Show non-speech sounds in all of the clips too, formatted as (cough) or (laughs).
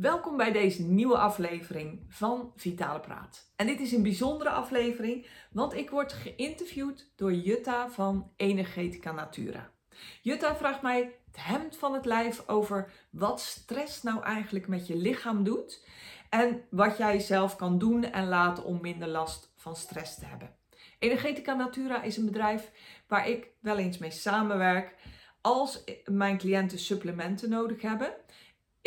Welkom bij deze nieuwe aflevering van Vitale Praat. En dit is een bijzondere aflevering, want ik word geïnterviewd door Jutta van Energetica Natura. Jutta vraagt mij het hemd van het lijf over wat stress nou eigenlijk met je lichaam doet en wat jij zelf kan doen en laten om minder last van stress te hebben. Energetica Natura is een bedrijf waar ik wel eens mee samenwerk als mijn cliënten supplementen nodig hebben.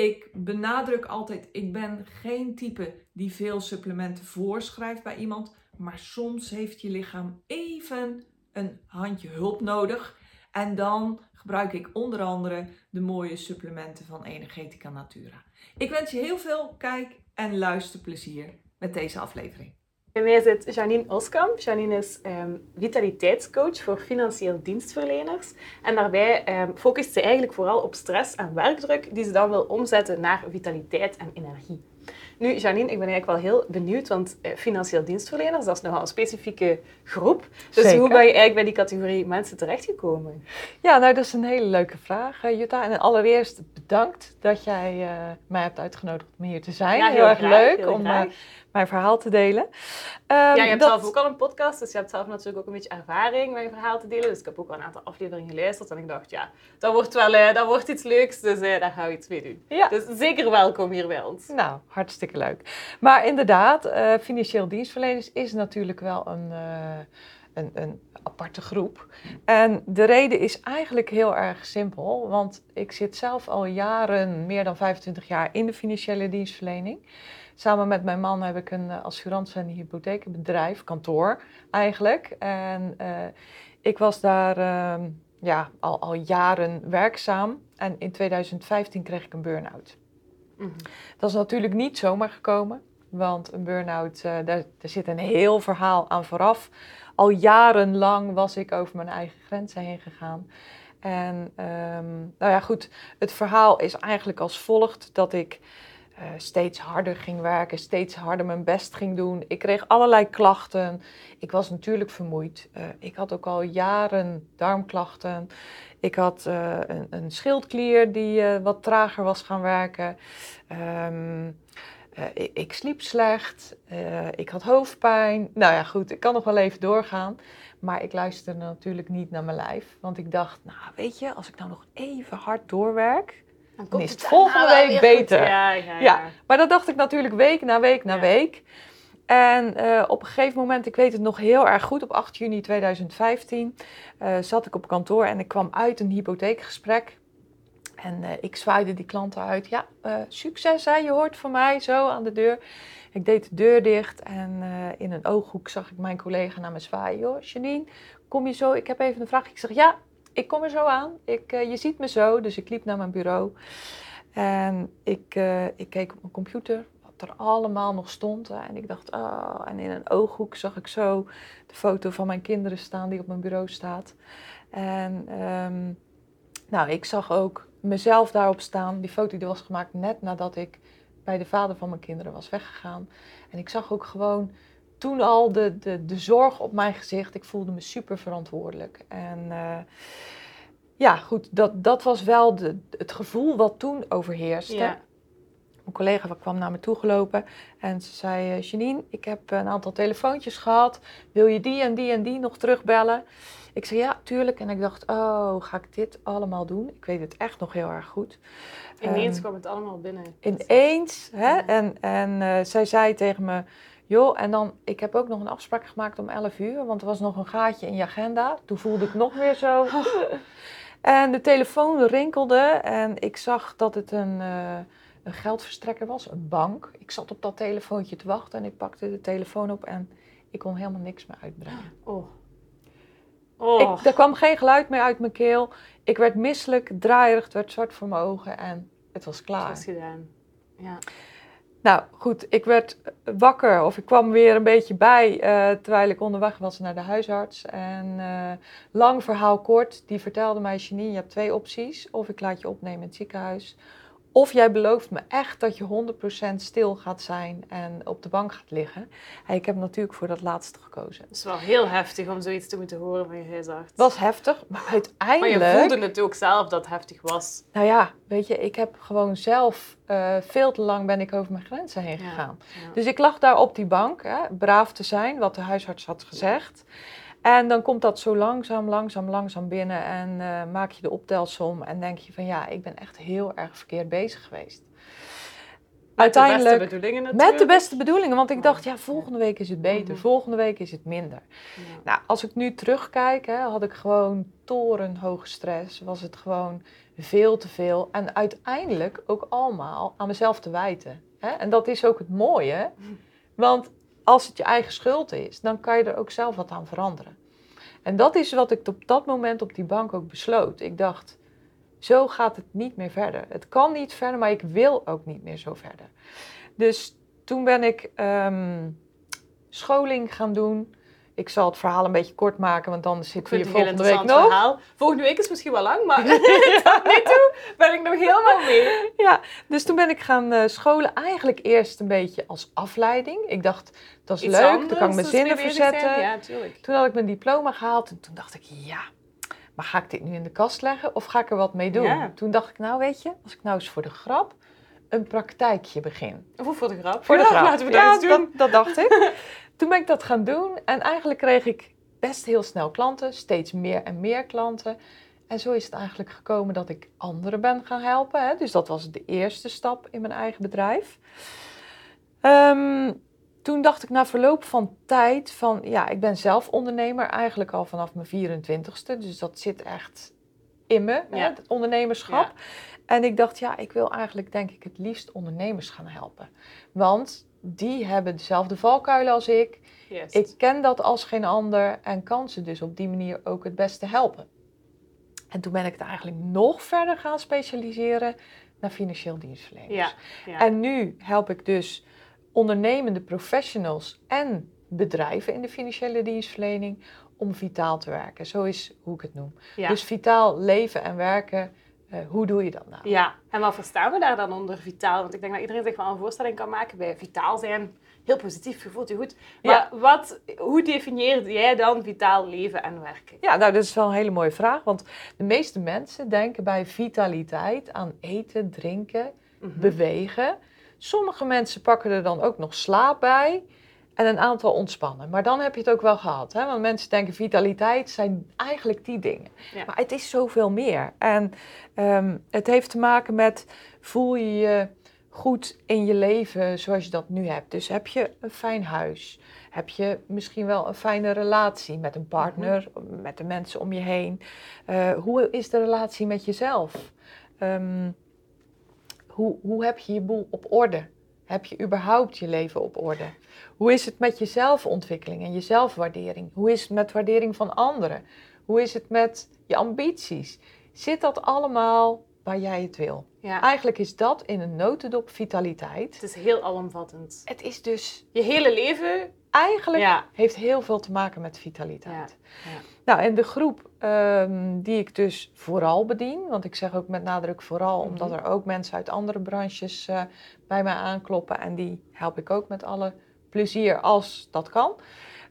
Ik benadruk altijd, ik ben geen type die veel supplementen voorschrijft bij iemand, maar soms heeft je lichaam even een handje hulp nodig. En dan gebruik ik onder andere de mooie supplementen van Energetica Natura. Ik wens je heel veel kijk- en luisterplezier met deze aflevering. Bij mij zit Janine Oskamp. Janine is um, vitaliteitscoach voor financieel dienstverleners. En daarbij um, focust ze eigenlijk vooral op stress en werkdruk, die ze dan wil omzetten naar vitaliteit en energie. Nu, Janine, ik ben eigenlijk wel heel benieuwd, want eh, financieel dienstverleners, dat is nogal een specifieke groep. Dus Zeker. hoe ben je eigenlijk bij die categorie mensen terechtgekomen? Ja, nou dat is een hele leuke vraag, uh, Jutta. En allereerst bedankt dat jij uh, mij hebt uitgenodigd om hier te zijn. Ja, heel, erg graag, leuk heel om. Uh, mijn verhaal te delen. Um, ja, je hebt zelf ook al een podcast, dus je hebt zelf natuurlijk ook een beetje ervaring met je verhaal te delen. Dus ik heb ook al een aantal afleveringen geluisterd en ik dacht, ja, dat wordt wel uh, dat wordt iets leuks, dus daar gaan we iets mee doen. Ja. Dus zeker welkom hier bij ons. Nou, hartstikke leuk. Maar inderdaad, uh, financieel dienstverleners is natuurlijk wel een, een, een, aparte groep. En de reden is eigenlijk heel erg simpel, want ik zit zelf al jaren, meer dan 25 jaar, in de financiële dienstverlening. Samen met mijn man heb ik een uh, assurance- en hypotheekbedrijf, kantoor eigenlijk. En uh, ik was daar uh, ja, al, al jaren werkzaam. En in 2015 kreeg ik een burn-out. Mhm. Dat is natuurlijk niet zomaar gekomen, want een burn-out, uh, daar, daar, zit een heel verhaal aan vooraf. Al jarenlang was ik over mijn eigen grenzen heen gegaan. En um, nou ja, goed, het verhaal is eigenlijk als volgt dat ik uh, steeds harder ging werken, steeds harder mijn best ging doen. Ik kreeg allerlei klachten. Ik was natuurlijk vermoeid. Uh, ik had ook al jaren darmklachten. Ik had uh, een, een, schildklier die wat trager was gaan werken. Um, ik, ik, sliep slecht. ik had hoofdpijn. Nou ja, goed, ik kan nog wel even doorgaan. Maar ik luisterde natuurlijk niet naar mijn lijf. Want ik dacht, nou weet je, als ik nou nog even hard doorwerk, dan, dan is het volgende week beter. Ja, ja, ja. ja, maar dat dacht ik natuurlijk week na week na Ja. week. En uh, op een gegeven moment, ik weet het nog heel erg goed, op 8 juni 2015 uh, zat ik op kantoor en ik kwam uit een hypotheekgesprek. En uh, ik zwaaide die klanten uit. Ja, succes hè, je hoort van mij, zo aan de deur. Ik deed de deur dicht en in een ooghoek zag ik mijn collega naar me zwaaien. Joh, Janine, kom je zo? Ik heb even een vraag. Ik zeg, ja, ik kom er zo aan. Ik, je ziet me zo. Dus ik liep naar mijn bureau. En ik, ik keek op mijn computer wat er allemaal nog stond. En ik dacht, oh, en in een ooghoek zag ik zo de foto van mijn kinderen staan die op mijn bureau staat. En um, nou, ik zag ook mezelf daarop staan. Die foto die was gemaakt net nadat ik bij de vader van mijn kinderen was weggegaan. En ik zag ook gewoon toen al de, de, de zorg op mijn gezicht. Ik voelde me super verantwoordelijk. En uh, ja, goed, dat, dat was wel de, het gevoel wat toen overheerste. Ja. Mijn collega kwam naar me toe gelopen en ze zei: eh, Janine, ik heb een aantal telefoontjes gehad. Wil je die en die en die nog terugbellen? Ik zei ja, tuurlijk. En ik dacht: Oh, ga ik dit allemaal doen? Ik weet het echt nog heel erg goed. Ineens Um, kwam het allemaal binnen. Ineens. Hè? Ja. En, en uh, zij zei tegen me: Joh, en dan, ik heb ook nog een afspraak gemaakt om 11 uur, want er was nog een gaatje in je agenda. Toen voelde ik nog weer zo. (laughs) En de telefoon rinkelde en ik zag dat het een. Uh, een geldverstrekker was, een bank. Ik zat op dat telefoontje te wachten en ik pakte de telefoon op en ik kon helemaal niks meer uitbrengen. Oh. Oh. Ik, er kwam geen geluid meer uit mijn keel. Ik werd misselijk, draaierig, het werd zwart voor mijn ogen en het was klaar. Het was gedaan. Ja. Nou goed, ik werd wakker of ik kwam weer een beetje bij uh, terwijl ik onderweg was naar de huisarts. En uh, lang verhaal kort, die vertelde mij, Janine, je hebt twee opties. Of ik laat je opnemen in het ziekenhuis, Of jij belooft me echt dat je 100% stil gaat zijn en op de bank gaat liggen. En ik heb natuurlijk voor dat laatste gekozen. Het is wel heel heftig om zoiets te moeten horen van je huisarts. Was heftig, maar uiteindelijk... Maar je voelde het ook zelf dat het heftig was. Nou ja, weet je, ik heb gewoon zelf uh, veel te lang ben ik over mijn grenzen heen gegaan. Ja. Dus ik lag daar op die bank, hè, braaf te zijn, wat de huisarts had gezegd. En dan komt dat zo langzaam, langzaam, langzaam binnen en uh, maak je de optelsom en denk je van ja, ik ben echt heel erg verkeerd bezig geweest. Met de beste bedoelingen natuurlijk. Met de beste bedoelingen, want ik dacht ja, volgende week is het beter, volgende week is het minder. Ja. Nou, als ik nu terugkijk, hè, had ik gewoon torenhoge stress, was het gewoon veel te veel en uiteindelijk ook allemaal aan mezelf te wijten. Hè? En dat is ook het mooie, want als het je eigen schuld is, dan kan je er ook zelf wat aan veranderen. En dat is wat ik op dat moment op die bank ook besloot. Ik dacht, zo gaat het niet meer verder. Het kan niet verder, maar ik wil ook niet meer zo verder. Dus toen ben ik um, scholing gaan doen. Ik zal het verhaal een beetje kort maken, want dan zit hier volgende week nog. Verhaal. Volgende week is misschien wel lang, maar (laughs) (laughs) tot nu toe ben ik nog helemaal mee. (laughs) Ja, dus toen ben ik gaan uh, scholen. Eigenlijk eerst een beetje als afleiding. Ik dacht, dat is Iets leuk, anders, dan kan ik mijn zinnen verzetten. Ja. Toen had ik mijn diploma gehaald en toen dacht ik, ja, maar ga ik dit nu in de kast leggen of ga ik er wat mee doen? Ja. Toen dacht ik, nou weet je, als ik nou eens voor de grap een praktijkje begin. Of voor de grap. Voor de Ja, grap. Laten we dat ja, eens doen. Dat, dat dacht ik. Toen ben ik dat gaan doen en eigenlijk kreeg ik best heel snel klanten, steeds meer en meer klanten. En zo is het eigenlijk gekomen dat ik anderen ben gaan helpen. Hè. Dus dat was de eerste stap in mijn eigen bedrijf. Ehm, toen dacht ik na verloop van tijd van, ja, ik ben zelf ondernemer eigenlijk al vanaf mijn 24ste. Dus dat zit echt in me, hè, het ondernemerschap. Ja. En ik dacht, ja, ik wil eigenlijk denk ik het liefst ondernemers gaan helpen. Want die hebben dezelfde valkuilen als ik. Juist. Ik ken dat als geen ander en kan ze dus op die manier ook het beste helpen. En toen ben ik het eigenlijk nog verder gaan specialiseren naar financieel dienstverleners. Ja, ja. En nu help ik dus ondernemende professionals en bedrijven in de financiële dienstverlening om vitaal te werken. Zo is hoe ik het noem. ja. Dus vitaal leven en werken, eh, hoe doe je dat nou? ja, en wat verstaan we daar dan onder vitaal? Want ik denk dat iedereen zich wel een voorstelling kan maken bij vitaal zijn. Heel positief, je voelt je goed. Maar wat, hoe definieer jij dan vitaal leven en werken? Ja, nou, dat is wel een hele mooie vraag. Want de meeste mensen denken bij vitaliteit aan eten, drinken, Mhm. bewegen. Sommige mensen pakken er dan ook nog slaap bij en een aantal ontspannen. Maar dan heb je het ook wel gehad. Hè? Want mensen denken vitaliteit zijn eigenlijk die dingen. Ja. Maar het is zoveel meer. En ehm, het heeft te maken met voel je je goed in je leven zoals je dat nu hebt. Dus heb je een fijn huis? Heb je misschien wel een fijne relatie met een partner, met de mensen om je heen? Eh, hoe is de relatie met jezelf? Ehm, hoe, hoe heb je je boel op orde? Heb je überhaupt je leven op orde? Hoe is het met je zelfontwikkeling en je zelfwaardering? Hoe is het met waardering van anderen? Hoe is het met je ambities? Zit dat allemaal waar jij het wil? Ja, Eigenlijk is dat in een notendop vitaliteit. het is heel alomvattend. Het is dus Je hele leven, eigenlijk ja. heeft heel veel te maken met vitaliteit. Ja. Nou, en de groep ehm, die ik dus vooral bedien, want ik zeg ook met nadruk vooral, omdat Mhm. er ook mensen uit andere branches eh, bij mij aankloppen en die help ik ook met alle plezier als dat kan.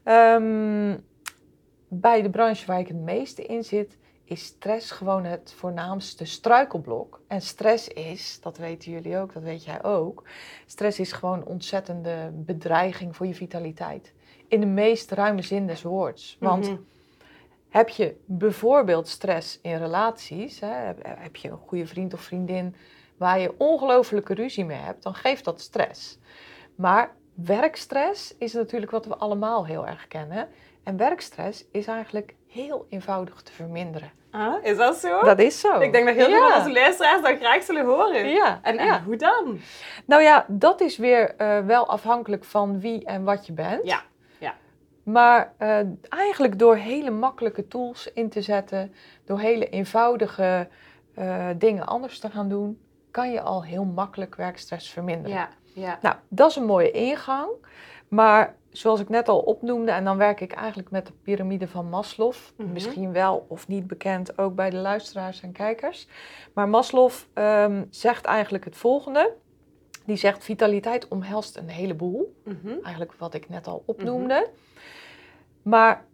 Ehm, bij de branche waar ik het meeste in zit, is stress gewoon het voornaamste struikelblok. En stress is, dat weten jullie ook, dat weet jij ook, stress is gewoon een ontzettende bedreiging voor je vitaliteit. In de meest ruime zin des woords. Want Mhm. heb je bijvoorbeeld stress in relaties, hè, heb je een goede vriend of vriendin waar je ongelofelijke ruzie mee hebt, dan geeft dat stress. Maar werkstress is natuurlijk wat we allemaal heel erg kennen. En werkstress is eigenlijk heel eenvoudig te verminderen. Ah, is dat zo? Dat is zo. Ik denk dat heel veel Ja. van onze luisteraars dat graag zullen horen. Ja, En, en ja. hoe dan? Nou ja, dat is weer eh, wel afhankelijk van wie en wat je bent. Ja. Maar eh, eigenlijk door hele makkelijke tools in te zetten, door hele eenvoudige eh, dingen anders te gaan doen, kan je al heel makkelijk werkstress verminderen. Ja, ja. Nou, dat is een mooie ingang. Maar zoals ik net al opnoemde, en dan werk ik eigenlijk met de piramide van Maslow. Mhm. Misschien wel of niet bekend, ook bij de luisteraars en kijkers. Maar Maslow ehm, zegt eigenlijk het volgende. Die zegt vitaliteit omhelst een heleboel. Mhm. Eigenlijk wat ik net al opnoemde. Maar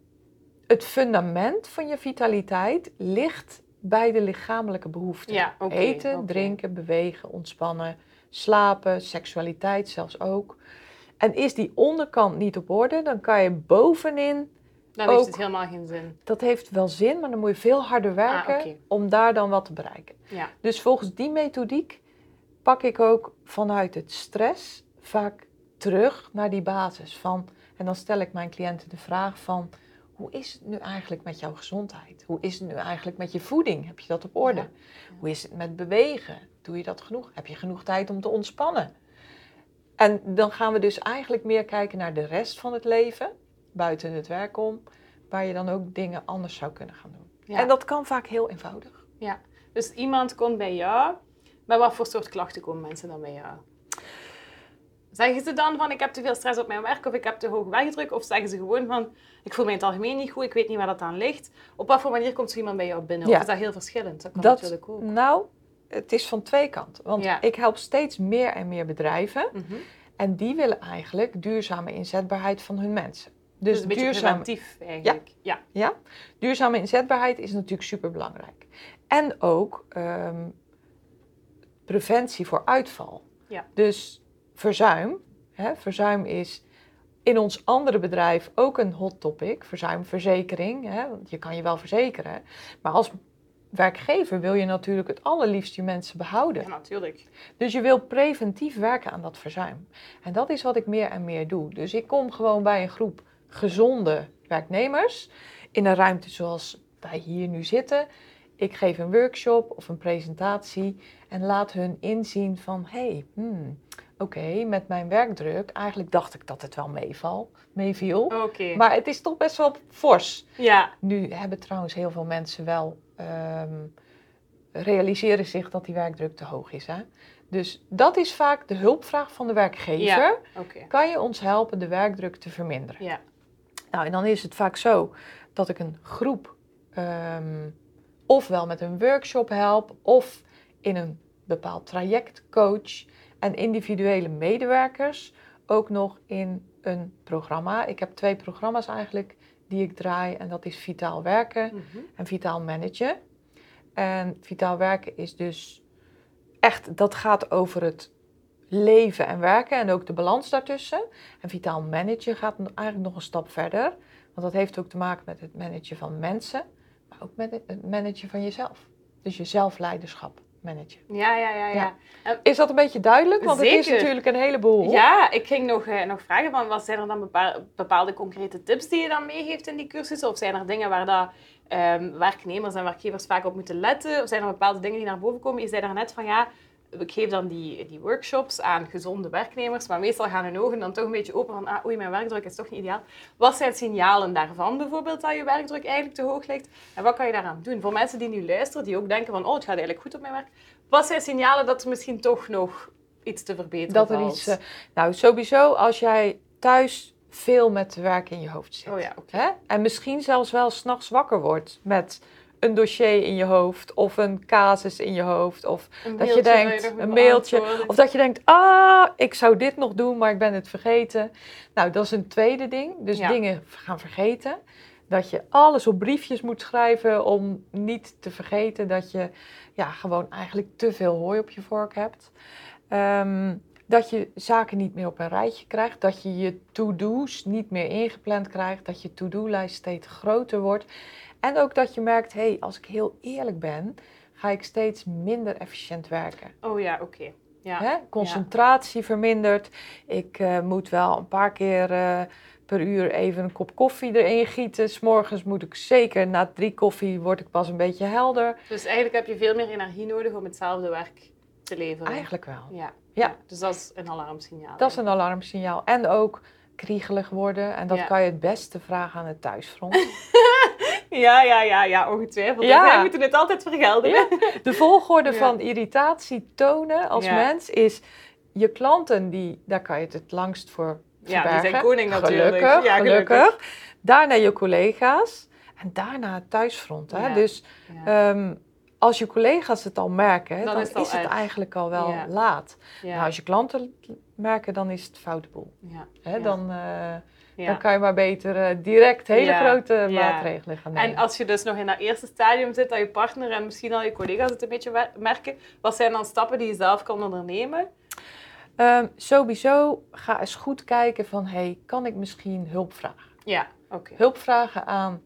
het fundament van je vitaliteit ligt bij de lichamelijke behoeften. Ja, Eten, drinken, bewegen, ontspannen, slapen, seksualiteit zelfs ook. En is die onderkant niet op orde, dan kan je bovenin, Dan heeft Ook. het helemaal geen zin. dat heeft wel zin, maar dan moet je veel harder werken Ah, oké. om daar dan wat te bereiken. Ja. Dus volgens die methodiek pak ik ook vanuit het stress vaak terug naar die basis van. En dan stel ik mijn cliënten de vraag van, hoe is het nu eigenlijk met jouw gezondheid? Hoe is het nu eigenlijk met je voeding? Heb je dat op orde? Ja. Hoe is het met bewegen? Doe je dat genoeg? Heb je genoeg tijd om te ontspannen? En dan gaan we dus eigenlijk meer kijken naar de rest van het leven, buiten het werk om, waar je dan ook dingen anders zou kunnen gaan doen. Ja. En dat kan vaak heel eenvoudig. Dus iemand komt bij jou. Met wat voor soort klachten komen mensen dan bij jou? Zeggen ze dan van ik heb te veel stress op mijn werk of ik heb te hoog werkdruk? Of zeggen ze gewoon van ik voel me in het algemeen niet goed, ik weet niet waar dat aan ligt? Op wat voor manier komt zo iemand bij jou binnen? Ja. Of is dat heel verschillend? Dat kan Dat- natuurlijk ook. Nou, het is van twee kanten. Want Ja. ik help steeds meer en meer bedrijven. Mhm. En die willen eigenlijk duurzame inzetbaarheid van hun mensen. Dus, Dus, een beetje preventief eigenlijk. Ja. ja, duurzame inzetbaarheid is natuurlijk super belangrijk. En ook ehm, preventie voor uitval. Ja. Dus verzuim. Hè, verzuim is in ons andere bedrijf ook een hot topic. Verzuimverzekering. Hè, want je kan je wel verzekeren. Maar als werkgever wil je natuurlijk het allerliefst je mensen behouden. ja, natuurlijk. Dus je wil preventief werken aan dat verzuim. En dat is wat ik meer en meer doe. Dus ik kom gewoon bij een groep gezonde werknemers in een ruimte zoals wij hier nu zitten. Ik geef een workshop of een presentatie en laat hun inzien van hé, hey, hmm, oké, met mijn werkdruk, eigenlijk dacht ik dat het wel meeval, meeviel. Oké. Maar het is toch best wel fors. Ja. Nu hebben trouwens heel veel mensen wel ehm, realiseren zich dat die werkdruk te hoog is. Hè? Dus dat is vaak de hulpvraag van de werkgever. Ja. Kan je ons helpen de werkdruk te verminderen? Ja. Nou, en dan is het vaak zo dat ik een groep ehm, ofwel met een workshop help of in een bepaald traject coach en individuele medewerkers ook nog in een programma. Ik heb twee programma's eigenlijk die ik draai en dat is Vitaal Werken Mhm. en Vitaal Managen. En Vitaal Werken is dus echt, dat gaat over het leven en werken en ook de balans daartussen. En Vitaal Managen gaat eigenlijk nog een stap verder, want dat heeft ook te maken met het managen van mensen, maar ook met het managen van jezelf. Dus je zelfleiderschap managen. Ja, ja, ja, ja. Ja. Is dat een beetje duidelijk? Want het is natuurlijk een heleboel. Ja, ik ging nog, eh, nog vragen van, wat zijn er dan bepaal- bepaalde concrete tips die je dan meegeeft in die cursussen? Of zijn er dingen waar dat, ehm, werknemers en werkgevers vaak op moeten letten? Of zijn er bepaalde dingen die naar boven komen? Je zei daarnet van, ja, ik geef dan die, die workshops aan gezonde werknemers, maar meestal gaan hun ogen dan toch een beetje open van, ah, oei, mijn werkdruk is toch niet ideaal. Wat zijn signalen daarvan bijvoorbeeld, dat je werkdruk eigenlijk te hoog ligt? En wat kan je daaraan doen? Voor mensen die nu luisteren, die ook denken van, oh, het gaat eigenlijk goed op mijn werk. Wat zijn signalen dat er misschien toch nog iets te verbeteren Dat er iets. eh, nou, sowieso als jij thuis veel met werk in je hoofd zit. Oh ja, oké. Hè? En misschien zelfs wel s'nachts wakker wordt met een dossier in je hoofd of een casus in je hoofd. Of dat je denkt, een mailtje. Of dat je denkt, ah, ik zou dit nog doen, maar ik ben het vergeten. Nou, dat is een tweede ding. Dus Ja. dingen gaan vergeten. Dat je alles op briefjes moet schrijven om niet te vergeten dat je ja, gewoon eigenlijk te veel hooi op je vork hebt. Ehm, dat je zaken niet meer op een rijtje krijgt. Dat je je to-do's niet meer ingepland krijgt. Dat je to-do-lijst steeds groter wordt. En ook dat je merkt, hé, hey, als ik heel eerlijk ben, ga ik steeds minder efficiënt werken. Oh ja, oké. Ja. Hè? Concentratie vermindert. Ik eh, moet wel een paar keer eh, per uur even een kop koffie erin gieten. S'morgens moet ik zeker, na drie koffie word ik pas een beetje helder. Dus eigenlijk heb je veel meer energie nodig om hetzelfde werk te leveren. Eigenlijk wel. Ja. Ja. Dus dat is een alarmsignaal. Dat is een alarmsignaal. En ook kriegelig worden. En dat Ja. kan je het beste vragen aan het thuisfront. (laughs) Ja, ja, ja, ja, ongetwijfeld. Ja. Wij moeten het altijd vergelden. De volgorde (laughs) Ja. van irritatie tonen als mens is... Je klanten, die, daar kan je het het langst voor Ja, die verbergen. zijn koning natuurlijk. Gelukkig, Ja, gelukkig. Daarna je collega's en daarna het thuisfront. Hè? Dus ehm, als je collega's het al merken, Dan dan, is is het eigenlijk al wel laat. Nou, als je klanten merken, dan is het foute boel. ja. Hè? Ja. Dan, eh, Ja. dan kan je maar beter eh, direct hele Ja. grote maatregelen gaan nemen. En als je dus nog in dat eerste stadium zit, dat je partner en misschien al je collega's het een beetje merken, wat zijn dan stappen die je zelf kan ondernemen? Ehm, sowieso ga eens goed kijken van, hey, kan ik misschien hulp vragen? Ja, oké. Hulp vragen aan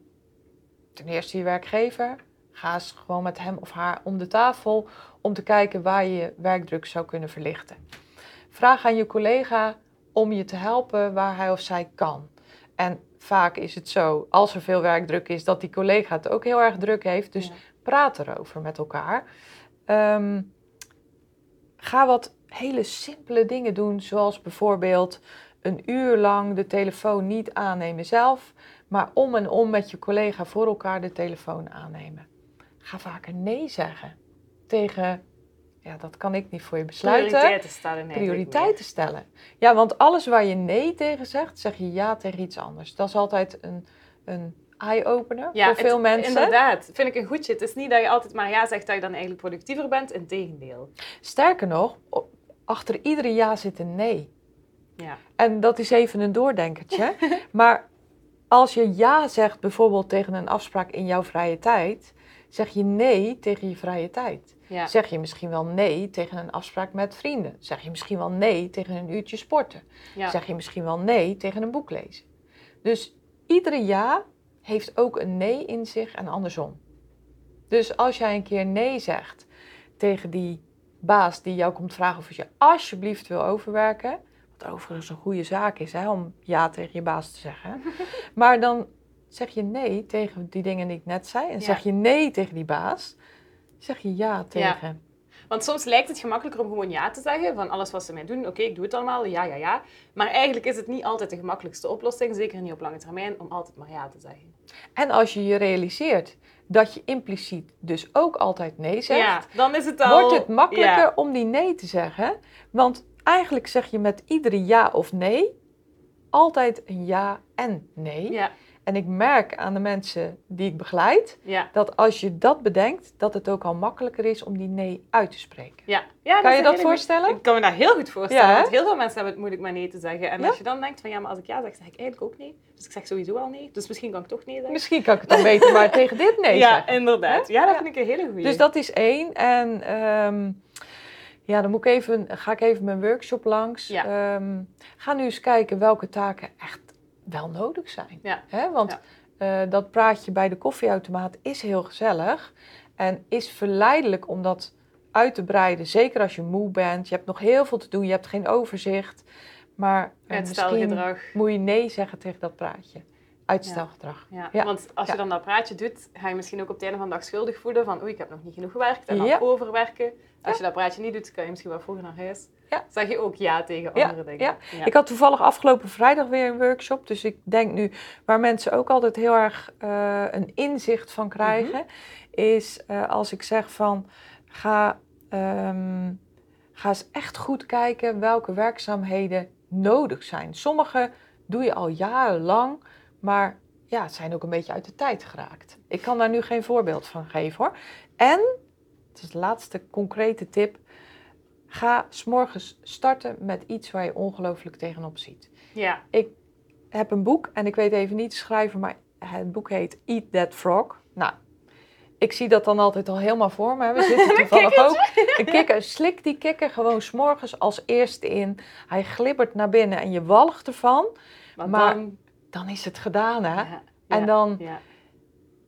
ten eerste je werkgever. Ga eens gewoon met hem of haar om de tafel om te kijken waar je je werkdruk zou kunnen verlichten. Vraag aan je collega om je te helpen waar hij of zij kan. En vaak is het zo, als er veel werkdruk is, dat die collega het ook heel erg druk heeft. Dus Ja. praat erover met elkaar. Ehm, ga wat hele simpele dingen doen, zoals bijvoorbeeld een uur lang de telefoon niet aannemen zelf, maar om en om met je collega voor elkaar de telefoon aannemen. Ga vaker nee zeggen tegen, ja, dat kan ik niet voor je besluiten. Prioriteiten stellen. eigenlijk Prioriteiten stellen. Ja, want alles waar je nee tegen zegt, zeg je ja tegen iets anders. Dat is altijd een, een eye-opener. Ja, voor veel het- mensen. Inderdaad, vind ik een goedje. Het is niet dat je altijd maar ja zegt dat je dan eigenlijk productiever bent. Integendeel. Sterker nog, achter iedere ja zit een nee. Ja. En dat is even een doordenkertje. (laughs) maar als je ja zegt bijvoorbeeld tegen een afspraak in jouw vrije tijd, zeg je nee tegen je vrije tijd. Ja. Zeg je misschien wel nee tegen een afspraak met vrienden. Zeg je misschien wel nee tegen een uurtje sporten. Ja. Zeg je misschien wel nee tegen een boek lezen. Dus iedere ja heeft ook een nee in zich en andersom. Dus als jij een keer nee zegt tegen die baas die jou komt vragen of je alsjeblieft wil overwerken, wat overigens een goede zaak is hè, om ja tegen je baas te zeggen, (laughs) maar dan zeg je nee tegen die dingen die ik net zei en Ja. zeg je nee tegen die baas, zeg je ja tegen. Want soms lijkt het gemakkelijker om gewoon ja te zeggen van alles wat ze mij doen. Oké, ik doe het allemaal, ja, ja, ja. Maar eigenlijk is het niet altijd de gemakkelijkste oplossing, zeker niet op lange termijn, om altijd maar ja te zeggen. En als je je realiseert dat je impliciet dus ook altijd nee zegt, Ja, dan is het al... wordt het makkelijker Ja. om die nee te zeggen. Want eigenlijk zeg je met iedere ja of nee altijd een ja en nee. Ja, En ik merk aan de mensen die ik begeleid ja, dat als je dat bedenkt, dat het ook al makkelijker is om die nee uit te spreken. ja. ja Kan je dat voorstellen? Ik kan me dat heel goed voorstellen, Ja, want heel veel mensen hebben het moeilijk met nee te zeggen. En als je dan denkt van ja, maar als ik ja zeg, zeg ik eigenlijk ook nee. Dus ik zeg sowieso al nee, dus misschien kan ik toch nee zeggen. Misschien kan ik het dan beter maar (laughs) tegen dit nee ja, zeggen. inderdaad. Ja, dat vind ik een hele goeie. Dus dat is één. En ehm, ja, dan moet ik even, ga ik even mijn workshop langs. Ja. Ehm, ga nu eens kijken welke taken echt wel nodig zijn. Ja. Hè? Want eh, dat praatje bij de koffieautomaat is heel gezellig. En is verleidelijk om dat uit te breiden. Zeker als je moe bent. Je hebt nog heel veel te doen. Je hebt geen overzicht. Maar eh, misschien moet je nee zeggen tegen dat praatje. Uitstelgedrag. Ja, Ja. want als je dan dat praatje doet, ga je misschien ook op het einde van de dag schuldig voelen van oei, ik heb nog niet genoeg gewerkt en dan overwerken. Als je dat praatje niet doet, kan je misschien wel vroeger naar huis. Ja. Zeg je ook ja tegen Ja, andere dingen. ja. Ik had toevallig afgelopen vrijdag weer een workshop. Dus ik denk nu, waar mensen ook altijd heel erg eh, een inzicht van krijgen, is eh, als ik zeg van ga, ehm, ga eens echt goed kijken welke werkzaamheden nodig zijn. Sommige doe je al jarenlang, maar ja, het zijn ook een beetje uit de tijd geraakt. Ik kan daar nu geen voorbeeld van geven hoor. En, het is de laatste concrete tip, ga s'morgens starten met iets waar je ongelooflijk tegenop ziet. Ja, heb een boek en ik weet even niet te schrijven, maar het boek heet Eat That Frog. Nou, ik zie dat dan altijd al helemaal voor me. We (laughs) zitten toevallig ook. Een kikker, slik die kikker gewoon s'morgens als eerste in. Hij glibbert naar binnen en je walgt ervan. want Maar- dan... Dan is het gedaan, hè? Ja, En ja, dan Ja,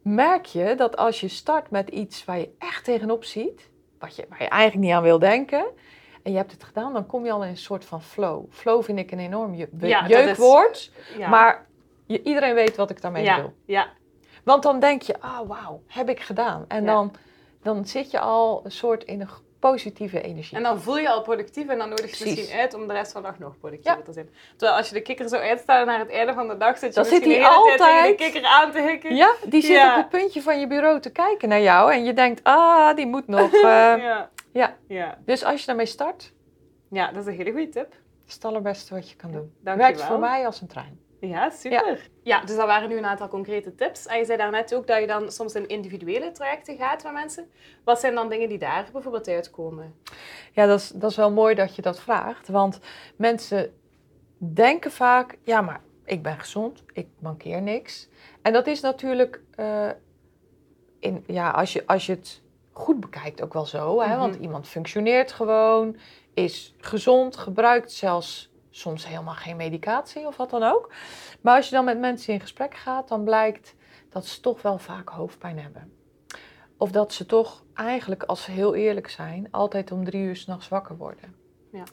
merk je dat als je start met iets waar je echt tegenop ziet, wat je, waar je eigenlijk niet aan wil denken, en je hebt het gedaan, dan kom je al in een soort van flow. Flow vind ik een enorm je, jeukwoord, maar je, iedereen weet wat ik daarmee ja, bedoel. ja, Want dan denk je, ah wauw, heb ik gedaan. En dan, dan zit je al een soort in een positieve energie. En dan voel je je al productief en dan nodig je Precies. misschien uit om de rest van de dag nog productiever Ja. te zijn. Terwijl als je de kikker zo uitstelt naar het einde van de dag, zit je Dan misschien zit de hij hele tijd tegen altijd- de kikker aan te hikken. Ja, die zit Ja. op het puntje van je bureau te kijken naar jou en je denkt, ah, die moet nog. (laughs) eh. ja. ja. ja. Dus als je daarmee start, Ja, dat is een hele goede tip. Dat is het allerbeste wat je kan doen. Dankjewel. Werkt voor mij als een trein. Ja, super. Ja. dus dat waren nu een aantal concrete tips. En je zei daarnet ook dat je dan soms in individuele trajecten gaat met mensen. Wat zijn dan dingen die daar bijvoorbeeld uitkomen? Ja, dat is, dat is wel mooi dat je dat vraagt. Want mensen denken vaak, ja, maar ik ben gezond, ik mankeer niks. En dat is natuurlijk, eh, in, ja, als, je, als je het goed bekijkt ook wel zo. Hè? Want Mhm. iemand functioneert gewoon, is gezond, gebruikt zelfs soms helemaal geen medicatie of wat dan ook. Maar als je dan met mensen in gesprek gaat, dan blijkt dat ze toch wel vaak hoofdpijn hebben. Of dat ze toch eigenlijk, als ze heel eerlijk zijn, altijd om drie uur s'nachts wakker worden. Ja.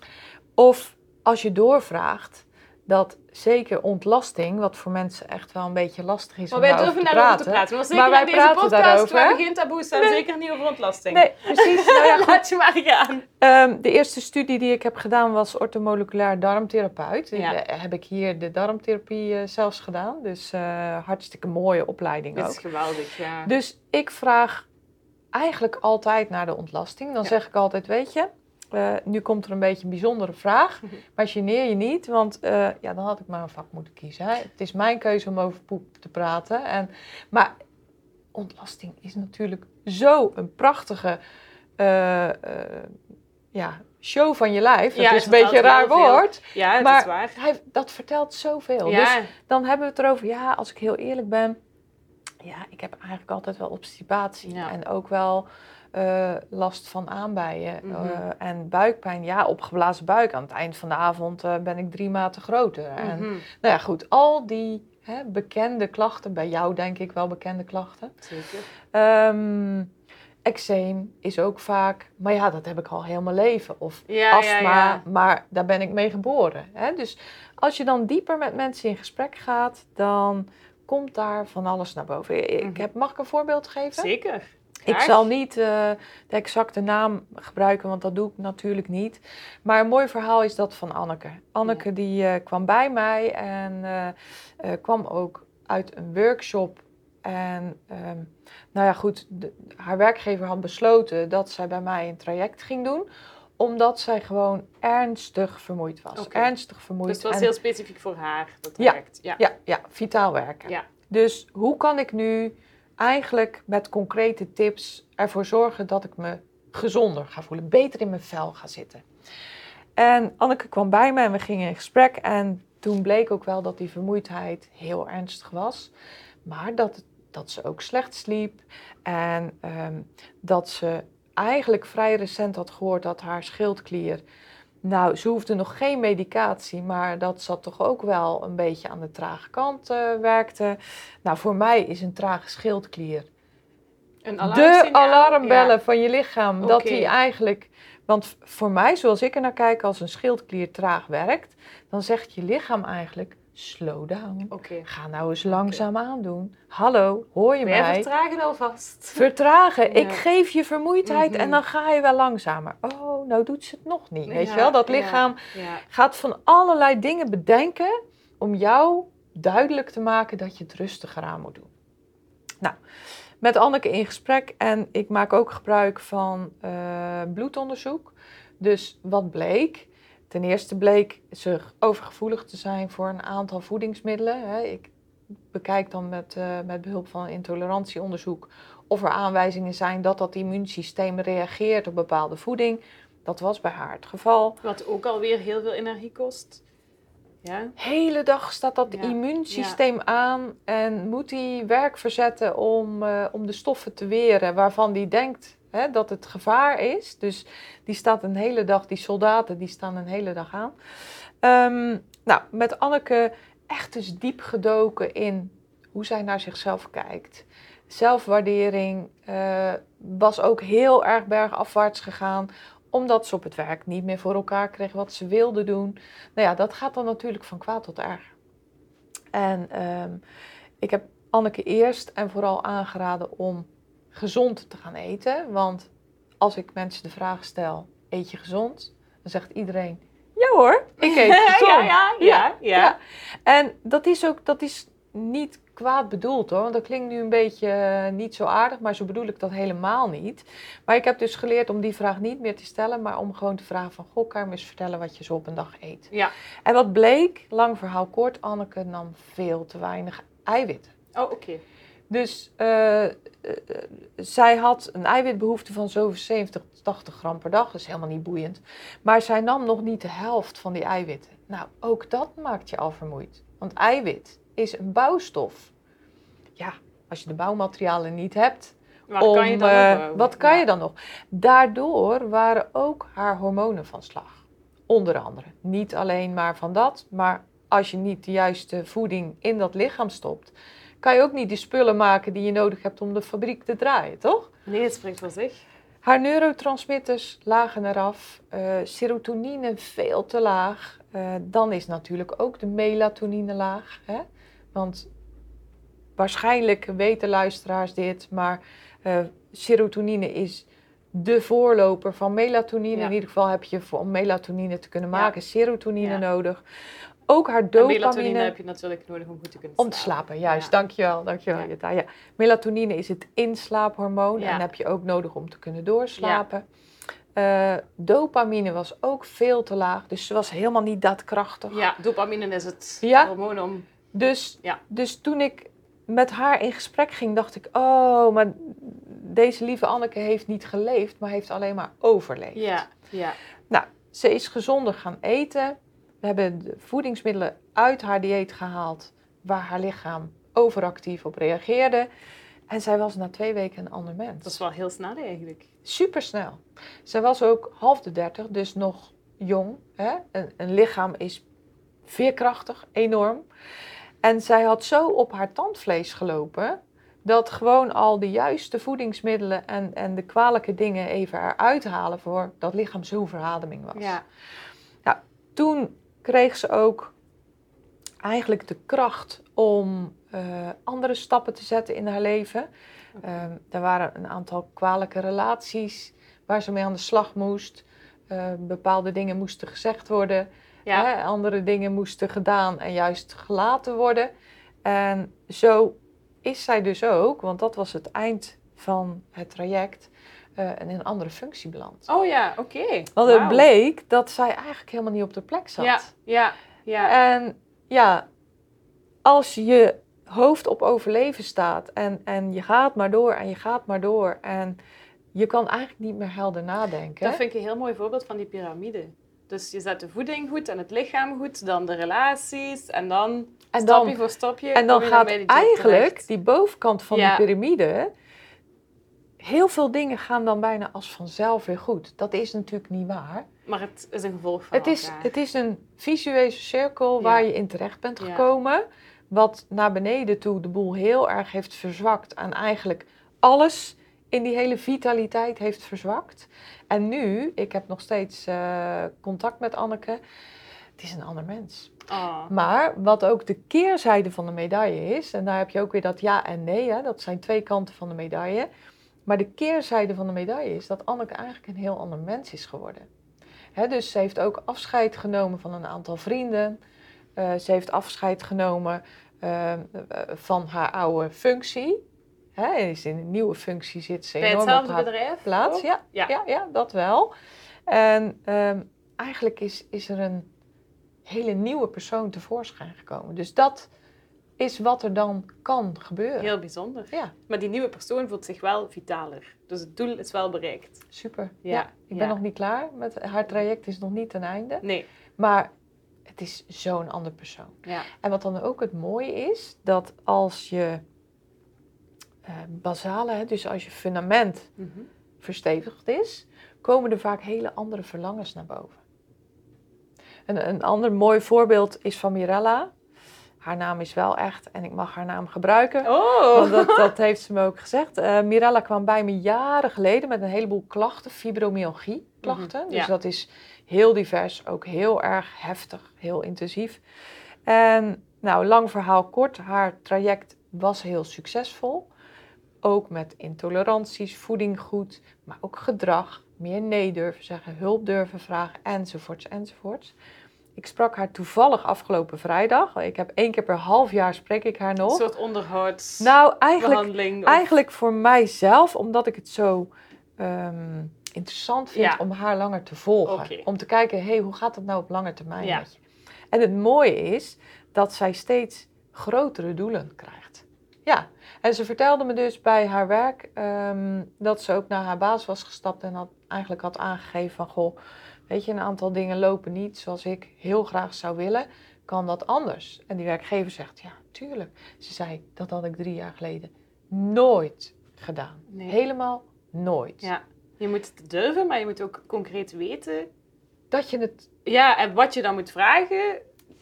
Of als je doorvraagt, dat zeker ontlasting, wat voor mensen echt wel een beetje lastig is Maar om wij daarover te praten. te praten. Maar zeker Maar wij in deze praten podcast, daarover, we geen taboes Nee. zeker niet over ontlasting. Nee, precies. Nou ja. (laughs) Laat je maar gaan. Ehm, de eerste studie die ik heb gedaan was orthomoleculair darmtherapeut. Ja. Eh, heb ik hier de darmtherapie eh, zelfs gedaan. Dus eh, hartstikke mooie opleiding Dit ook. is geweldig, ja. Dus ik vraag eigenlijk altijd naar de ontlasting. Dan Ja. zeg ik altijd, weet je, eh, nu komt er een beetje een bijzondere vraag. (laughs) Maar geneer je niet, want eh, ja, dan had ik maar een vak moeten kiezen. Hè. Het is mijn keuze om over poep te praten. En, maar ontlasting is natuurlijk zo een prachtige eh, ja, show van je lijf. Ja, het het is een beetje een raar woord. Ja, het maar is waar. Hij, dat vertelt zoveel. Dus dan hebben we het erover, ja, als ik heel eerlijk ben, ja, ik heb eigenlijk altijd wel obstipatie Ja. en ook wel eh, last van aanbijen Mhm. eh, en buikpijn. Ja, opgeblazen buik. Aan het eind van de avond eh, ben ik drie maten groter. En, Mhm. nou ja, goed, al die hè, bekende klachten, bij jou denk ik wel bekende klachten. zeker. Ehm eczeem is ook vaak, maar ja, dat heb ik al heel mijn leven. Of Ja, astma, ja, ja. maar daar ben ik mee geboren. Hè? Dus als je dan dieper met mensen in gesprek gaat, dan komt daar van alles naar boven. Ik Mhm. heb, mag ik een voorbeeld geven? Zeker. Ik zal niet eh, de exacte naam gebruiken, want dat doe ik natuurlijk niet. Maar een mooi verhaal is dat van Anneke. Anneke die eh, kwam bij mij en eh, kwam ook uit een workshop. En ehm, nou ja, goed, de- haar werkgever had besloten dat zij bij mij een traject ging doen omdat zij gewoon ernstig vermoeid was. Ernstig vermoeid. Dus het was En- heel specifiek voor haar, dat Ja. traject. Ja. ja, ja, vitaal werken. Ja. Dus hoe kan ik nu eigenlijk met concrete tips ervoor zorgen dat ik me gezonder ga voelen, beter in mijn vel ga zitten? En Anneke kwam bij me en we gingen in gesprek. En toen bleek ook wel dat die vermoeidheid heel ernstig was. Maar dat, dat ze ook slecht sliep. En ehm, dat ze eigenlijk vrij recent had gehoord dat haar schildklier. Nou, ze hoefde nog geen medicatie, maar dat zat toch ook wel een beetje aan de trage kant eh, werkte. Nou, voor mij is een trage schildklier Een de alarmbellen Ja. van je lichaam. Dat die eigenlijk. Want voor mij, zoals ik er naar kijk, als een schildklier traag werkt, dan zegt je lichaam eigenlijk: slow down. Ga nou eens langzaam aandoen. Hallo, hoor je mij? vertragen alvast. Vertragen. (laughs) Ja. Ik geef je vermoeidheid Mhm. en dan ga je wel langzamer. Oh, nou doet ze het nog niet. Weet Ja, je wel? Dat lichaam Ja. gaat van allerlei dingen bedenken om jou duidelijk te maken dat je het rustiger aan moet doen. Nou, met Anneke in gesprek en ik maak ook gebruik van eh, bloedonderzoek. Dus wat bleek? Ten eerste bleek ze overgevoelig te zijn voor een aantal voedingsmiddelen. Hè. Ik bekijk dan met, eh, met behulp van intolerantieonderzoek of er aanwijzingen zijn dat dat immuunsysteem reageert op bepaalde voeding. Dat was bij haar het geval. Wat ook alweer heel veel energie kost. Ja. hele dag staat dat Ja, immuunsysteem aan en moet hij werk verzetten om, eh, om de stoffen te weren waarvan hij denkt hè, dat het gevaar is. Dus die staat een hele dag, die soldaten, die staan een hele dag aan. Ehm, nou, met Anneke echt dus diep gedoken in hoe zij naar zichzelf kijkt. Zelfwaardering eh, was ook heel erg bergafwaarts gegaan omdat ze op het werk niet meer voor elkaar kreeg wat ze wilde doen. Nou ja, dat gaat dan natuurlijk van kwaad tot erg. En ehm, ik heb Anneke eerst en vooral aangeraden om gezond te gaan eten. Want als ik mensen de vraag stel, eet je gezond? Dan zegt iedereen, ja hoor, ik eet (laughs) gezond. ja, ja, ja, ja. En dat is ook dat is niet kwaad bedoeld hoor, want dat klinkt nu een beetje eh, niet zo aardig, maar zo bedoel ik dat helemaal niet. Maar ik heb dus geleerd om die vraag niet meer te stellen, maar om gewoon te vragen van, goh, kan je me eens vertellen wat je zo op een dag eet? Ja. En wat bleek, lang verhaal kort, Anneke nam veel te weinig eiwitten. Oh, oké. Dus eh, eh, zij had een eiwitbehoefte van zo'n 70, 80 gram per dag. Dat is helemaal niet boeiend. Maar zij nam nog niet de helft van die eiwitten. Nou, ook dat maakt je al vermoeid. Want eiwit is een bouwstof. Ja, als je de bouwmaterialen niet hebt, Wat om, kan je dan eh, wat kan Ja. je dan nog? Daardoor waren ook haar hormonen van slag. Onder andere. Niet alleen maar van dat, maar als je niet de juiste voeding in dat lichaam stopt, kan je ook niet de spullen maken die je nodig hebt om de fabriek te draaien, toch? Nee, het spreekt voor zich. Haar neurotransmitters lagen eraf, eh, serotonine veel te laag. Eh, dan is natuurlijk ook de melatonine laag. Hè? Want waarschijnlijk weten luisteraars dit, maar eh, serotonine is de voorloper van melatonine. Ja. In ieder geval heb je om melatonine te kunnen Ja. maken serotonine Ja. nodig. Ook haar En dopamine. melatonine heb je natuurlijk nodig om goed te kunnen Om te slapen, juist. Ja. Dankjewel, dankjewel. Jutta. Ja. Melatonine is het inslaaphormoon en heb je ook nodig om te kunnen doorslapen. Eh, dopamine was ook veel te laag, dus ze was helemaal niet daadkrachtig. Ja, dopamine is het hormoon om... Dus, Ja. dus toen ik met haar in gesprek ging, dacht ik... Oh, maar deze lieve Anneke heeft niet geleefd, maar heeft alleen maar overleefd. Ja, ja. Nou, ze is gezonder gaan eten. We hebben de voedingsmiddelen uit haar dieet gehaald waar haar lichaam overactief op reageerde. En zij was na twee weken een ander mens. Dat is wel heel snel eigenlijk. super snel. Zij was ook half de dertig, dus nog jong. Hè? Een, een lichaam is veerkrachtig, enorm. En zij had zo op haar tandvlees gelopen dat gewoon al de juiste voedingsmiddelen en, en de kwalijke dingen even eruit halen voor dat lichaam zo'n verademing was. Ja. Toen kreeg ze ook eigenlijk de kracht om eh, andere stappen te zetten in haar leven. Ehm, er waren een aantal kwalijke relaties waar ze mee aan de slag moest. Eh, bepaalde dingen moesten gezegd worden. Ja. Hè, andere dingen moesten gedaan en juist gelaten worden. En zo is zij dus ook, want dat was het eind van het traject, eh, in een andere functie beland. Oh ja, oké. Want het bleek dat zij eigenlijk helemaal niet op de plek zat. Ja, ja, ja. En ja, als je hoofd op overleven staat en, en je gaat maar door en je gaat maar door en je kan eigenlijk niet meer helder nadenken. Dat vind ik een heel mooi voorbeeld van die piramide. Dus je zet de voeding goed en het lichaam goed, dan de relaties en dan en stapje dan, voor stapje. en dan gaat eigenlijk terecht. die bovenkant van Ja. die piramide, heel veel dingen gaan dan bijna als vanzelf weer goed. Dat is natuurlijk niet waar. Maar het is een gevolg van Het is, het is een visueuze cirkel Ja. waar je in terecht bent Ja. gekomen. Wat naar beneden toe de boel heel erg heeft verzwakt. En eigenlijk alles in die hele vitaliteit heeft verzwakt. En nu, ik heb nog steeds eh, contact met Anneke. Het is een ander mens. Oh. Maar wat ook de keerzijde van de medaille is, en daar heb je ook weer dat ja en nee, hè, dat zijn twee kanten van de medaille. Maar de keerzijde van de medaille is dat Anneke eigenlijk een heel ander mens is geworden. Dus ze heeft ook afscheid genomen van een aantal vrienden. Eh, ze heeft afscheid genomen eh, eh, van haar oude functie. Hè, is in een nieuwe functie zit ze Bij enorm op hetzelfde bedrijf? plaats. Ja. ja. Ja, dat wel. En ehm, eigenlijk is, is er een hele nieuwe persoon tevoorschijn gekomen. Dus dat is wat er dan kan gebeuren. Heel bijzonder. Ja, Maar die nieuwe persoon voelt zich wel vitaler. Dus het doel is wel bereikt. super. Ja, Ja, ik ben ja. nog niet klaar. Met, haar traject is nog niet ten einde. Nee. Maar het is zo'n ander persoon. Ja. En wat dan ook het mooie is, dat als je eh basale, hè, dus als je fundament Mhm. verstevigd is, komen er vaak hele andere verlangens naar boven. Een, een ander mooi voorbeeld is van Mirella. Haar naam is wel echt en ik mag haar naam gebruiken. Oh! Want dat, dat heeft ze me ook gezegd. Eh, Mirella kwam bij me jaren geleden met een heleboel klachten, fibromyalgie klachten. Mhm, Dus ja. dat is heel divers, ook heel erg heftig, heel intensief. En nou, lang verhaal kort, haar traject was heel succesvol. Ook met intoleranties, voeding goed, maar ook gedrag, meer nee durven zeggen, hulp durven vragen, enzovoorts, enzovoorts. Ik sprak haar toevallig afgelopen vrijdag. Ik heb één keer per half jaar spreek ik haar Een nog. soort onderhoudsbehandeling. Nou, eigenlijk, of- eigenlijk voor mijzelf, omdat ik het zo ehm, interessant vind Ja. om haar langer te volgen. Om te kijken, hey, hoe gaat het nou op lange termijn Ja. En het mooie is dat zij steeds grotere doelen krijgt. Ja, en ze vertelde me dus bij haar werk ehm, dat ze ook naar haar baas was gestapt en had, eigenlijk had aangegeven van, goh, weet je, een aantal dingen lopen niet zoals ik heel graag zou willen. Kan dat anders? En die werkgever zegt, ja, tuurlijk. Ze zei, dat had ik drie jaar geleden nooit gedaan. Nee. Helemaal nooit. Ja, je moet het durven, maar je moet ook concreet weten. Dat je het, Ja, en wat je dan moet vragen.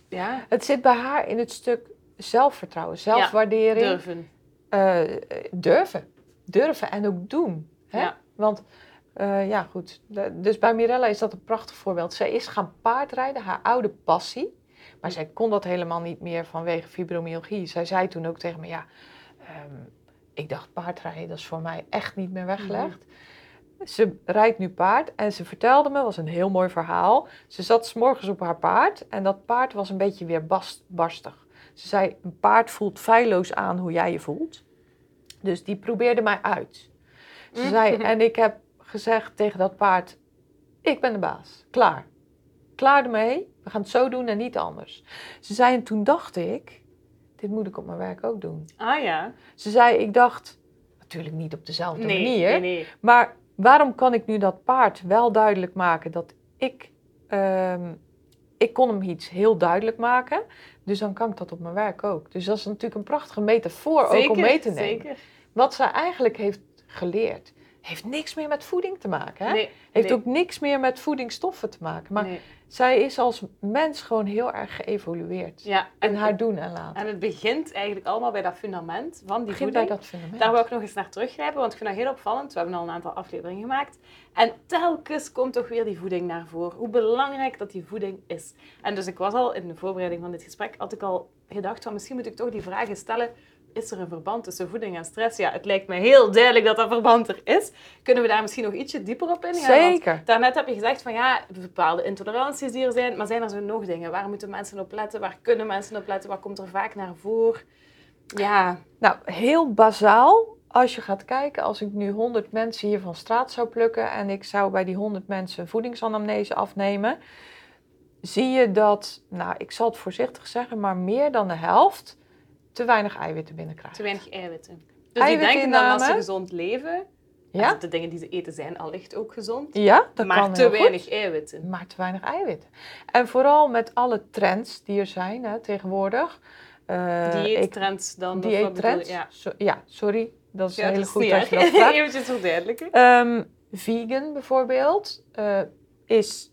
Ja, het zit bij haar in het stuk zelfvertrouwen, zelfwaardering. durven. eh, durven. Durven en ook doen. Hè? Ja. Want, eh, ja goed. De- dus bij Mirella is dat een prachtig voorbeeld. Zij is gaan paardrijden, haar oude passie. Maar zij kon dat helemaal niet meer vanwege fibromyalgie. Zij zei toen ook tegen me, ja, ehm, ik dacht paardrijden, dat is voor mij echt niet meer weggelegd. Ze rijdt nu paard en ze vertelde me, was een heel mooi verhaal. Ze zat 's morgens op haar paard en dat paard was een beetje weer bast, barstig. Ze zei, een paard voelt feilloos aan hoe jij je voelt. Dus die probeerde mij uit. Ze zei, en ik heb gezegd tegen dat paard, ik ben de baas, klaar. Klaar ermee, we gaan het zo doen en niet anders. Ze zei, en toen dacht ik, dit moet ik op mijn werk ook doen. Ah ja. Ze zei, ik dacht, natuurlijk niet op dezelfde Nee, manier. nee, nee. Maar waarom kan ik nu dat paard wel duidelijk maken dat ik. ehm, ik kon hem iets heel duidelijk maken. Dus dan kan ik dat op mijn werk ook. Dus dat is natuurlijk een prachtige metafoor ook om mee te nemen. Zeker. Wat zij eigenlijk heeft geleerd, heeft niks meer met voeding te maken. Hè? Nee, heeft nee, ook niks meer met voedingsstoffen te maken. Maar nee. zij is als mens gewoon heel erg geëvolueerd. Ja, In haar doen en laten. En het begint eigenlijk allemaal bij dat fundament van die begint bij voeding. dat fundament. Daar wil ik nog eens naar teruggrijpen, want ik vind dat heel opvallend. We hebben al een aantal afleveringen gemaakt. En telkens komt toch weer die voeding naar voren. Hoe belangrijk dat die voeding is. En dus ik was al in de voorbereiding van dit gesprek, had ik al gedacht van misschien moet ik toch die vragen stellen. Is er een verband tussen voeding en stress? Ja, het lijkt me heel duidelijk dat dat verband er is. Kunnen we daar misschien nog ietsje dieper op ingaan? Want Zeker. Daarnet heb je gezegd van ja, bepaalde intoleranties die er zijn, maar zijn er zo nog dingen? Waar moeten mensen op letten? Waar kunnen mensen op letten? Wat komt er vaak naar voren? Ja, Nou, heel bazaal. Als je gaat kijken, als ik nu 100 mensen hier van straat zou plukken en ik zou bij die 100 mensen voedingsanamnese afnemen, zie je dat, nou, ik zal het voorzichtig zeggen, maar meer dan de helft te weinig eiwitten binnenkrijgt. te weinig eiwitten. Dus die denken dan als ze gezond leven, Ja? de dingen die ze eten zijn allicht ook gezond, Ja, dat maar kan te goed. weinig eiwitten. Maar te weinig eiwitten. En vooral met alle trends die er zijn hè, tegenwoordig. Eh, ik- Dieettrends dan? Dieettrends. Ja, So- ja, sorry. Dat is ja heel dat goed dat je dat vraagt. Eventjes verduidelijken. Ehm, vegan bijvoorbeeld eh, is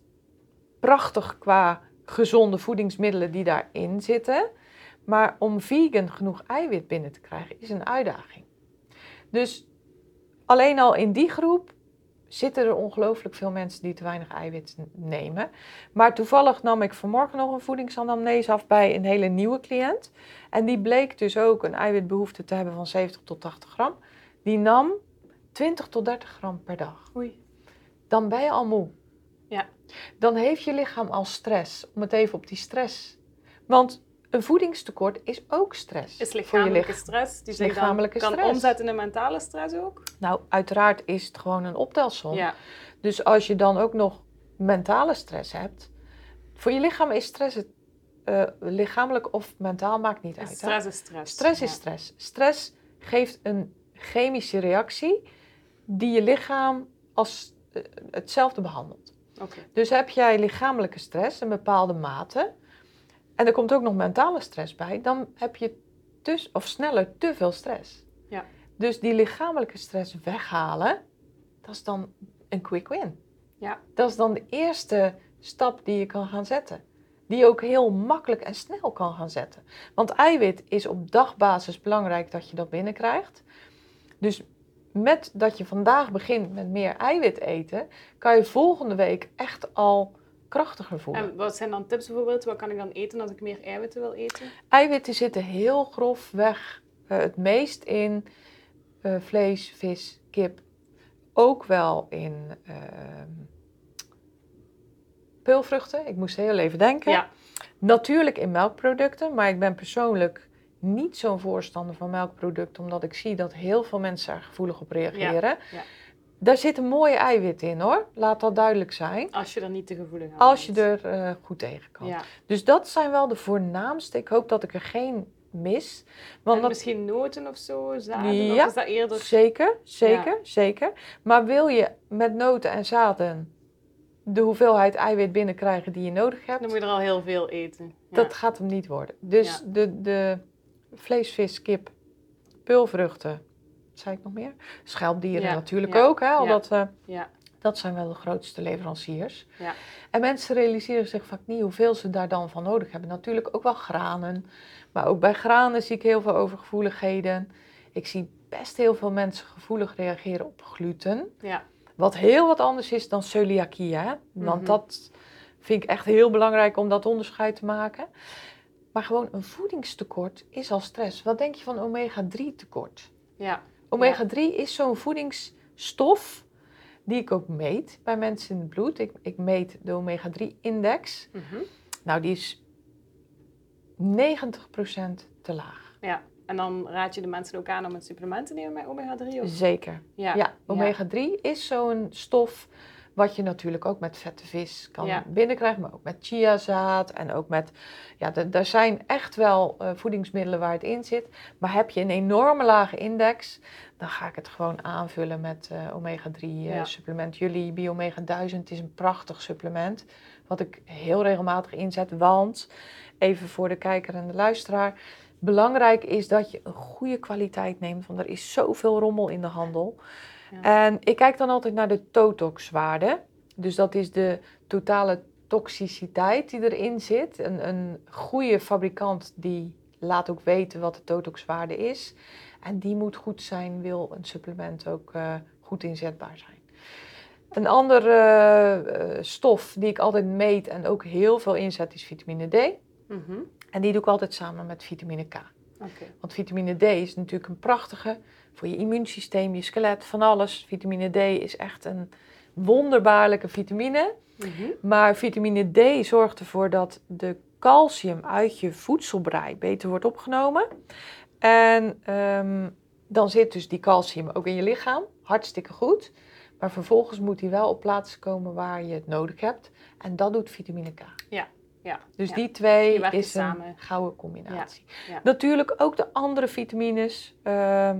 prachtig qua gezonde voedingsmiddelen die daarin zitten. Maar om vegan genoeg eiwit binnen te krijgen is een uitdaging. Dus alleen al in die groep zitten er ongelooflijk veel mensen die te weinig eiwit nemen. Maar toevallig nam ik vanmorgen nog een voedingsanamnese af bij een hele nieuwe cliënt. En die bleek dus ook een eiwitbehoefte te hebben van 70 tot 80 gram. Die nam 20 tot 30 gram per dag. Oei. Dan ben je al moe. Ja. Dan heeft je lichaam al stress. Om het even op die stress. Want een voedingstekort is ook stress. Is voor je lichamelijke stress, die zich dan kan stress. omzetten in mentale stress ook? Nou, uiteraard is het gewoon een optelsom. Ja. Dus als je dan ook nog mentale stress hebt. Voor je lichaam is stress het, eh, lichamelijk of mentaal maakt niet uit. hè? Stress is stress. Stress is stress. Stress geeft een chemische reactie die je lichaam als eh, hetzelfde behandelt. Oké. Dus heb jij lichamelijke stress, een bepaalde mate, en er komt ook nog mentale stress bij, dan heb je dus, of sneller te veel stress. Ja. Dus die lichamelijke stress weghalen, dat is dan een quick win. Ja. Dat is dan de eerste stap die je kan gaan zetten. Die je ook heel makkelijk en snel kan gaan zetten. Want eiwit is op dagbasis belangrijk dat je dat binnenkrijgt. Dus met dat je vandaag begint met meer eiwit eten, kan je volgende week echt al krachtiger voelen. En wat zijn dan tips bijvoorbeeld? Wat kan ik dan eten als ik meer eiwitten wil eten? Eiwitten zitten heel grofweg eh, het meest in eh, vlees, vis, kip. Ook wel in ehm, peulvruchten. Ik moest heel even denken. Ja. Natuurlijk in melkproducten, maar ik ben persoonlijk niet zo'n voorstander van melkproducten, omdat ik zie dat heel veel mensen er gevoelig op reageren. ja. Daar zit een mooie eiwit in hoor, laat dat duidelijk zijn. Als je er niet te gevoelig aan Als je bent. er eh, goed tegen kan. Ja. Dus dat zijn wel de voornaamste. Ik hoop dat ik er geen mis. Want dat, misschien noten of zo, zaden, Ja. of is dat eerder... zeker, zeker, zeker. Maar wil je met noten en zaden de hoeveelheid eiwit binnenkrijgen die je nodig hebt, Dan moet je er al heel veel eten. Ja. dat gaat hem niet worden. Dus de, de vlees, vis, kip, peulvruchten, zei ik nog meer? Schelpdieren Ja, natuurlijk ja, ook. Hè? Al ja. dat, eh, Ja. dat zijn wel de grootste leveranciers. Ja. En mensen realiseren zich vaak niet hoeveel ze daar dan van nodig hebben. Natuurlijk ook wel granen. Maar ook bij granen zie ik heel veel overgevoeligheden. Ik zie best heel veel mensen gevoelig reageren op gluten. Ja. Wat heel wat anders is dan celiakie. Hè? Want Mhm. dat vind ik echt heel belangrijk om dat onderscheid te maken. Maar gewoon een voedingstekort is al stress. Wat denk je van omega-3 tekort? Ja. Omega-3 is zo'n voedingsstof die ik ook meet bij mensen in het bloed. Ik, ik meet de omega-3-index. Mhm. Nou, die is 90% te laag. ja. En dan raad je de mensen ook aan om een supplement te nemen met omega-3? Of? Zeker. Ja. Ja, omega-3 is zo'n stof wat je natuurlijk ook met vette vis kan Ja. binnenkrijgen, maar ook met chiazaad en ook met, ja, er zijn echt wel eh, voedingsmiddelen waar het in zit. Maar heb je een enorme lage index, dan ga ik het gewoon aanvullen met eh, omega-3 eh, Ja. supplement. Jullie Biomega 1000 is een prachtig supplement, wat ik heel regelmatig inzet, want, even voor de kijker en de luisteraar, belangrijk is dat je een goede kwaliteit neemt, want er is zoveel rommel in de handel. Ja. En ik kijk dan altijd naar de TOTOX-waarde. Dus dat is de totale toxiciteit die erin zit. Een, een goede fabrikant die laat ook weten wat de TOTOX-waarde is. En die moet goed zijn, wil een supplement ook eh, goed inzetbaar zijn. Een andere eh, stof die ik altijd meet en ook heel veel inzet is vitamine D. Mhm. En die doe ik altijd samen met vitamine K. Want vitamine D is natuurlijk een prachtige voor je immuunsysteem, je skelet, van alles. Vitamine D is echt een wonderbaarlijke vitamine. Mhm. Maar vitamine D zorgt ervoor dat de calcium uit je voedselbrei beter wordt opgenomen. En ehm, dan zit dus die calcium ook in je lichaam. Hartstikke goed. Maar vervolgens moet die wel op plaatsen komen waar je het nodig hebt. En dat doet vitamine K. Ja. Dus ja. die twee Die werken is een samen. gouden combinatie. ja. Natuurlijk ook de andere vitamines, ehm,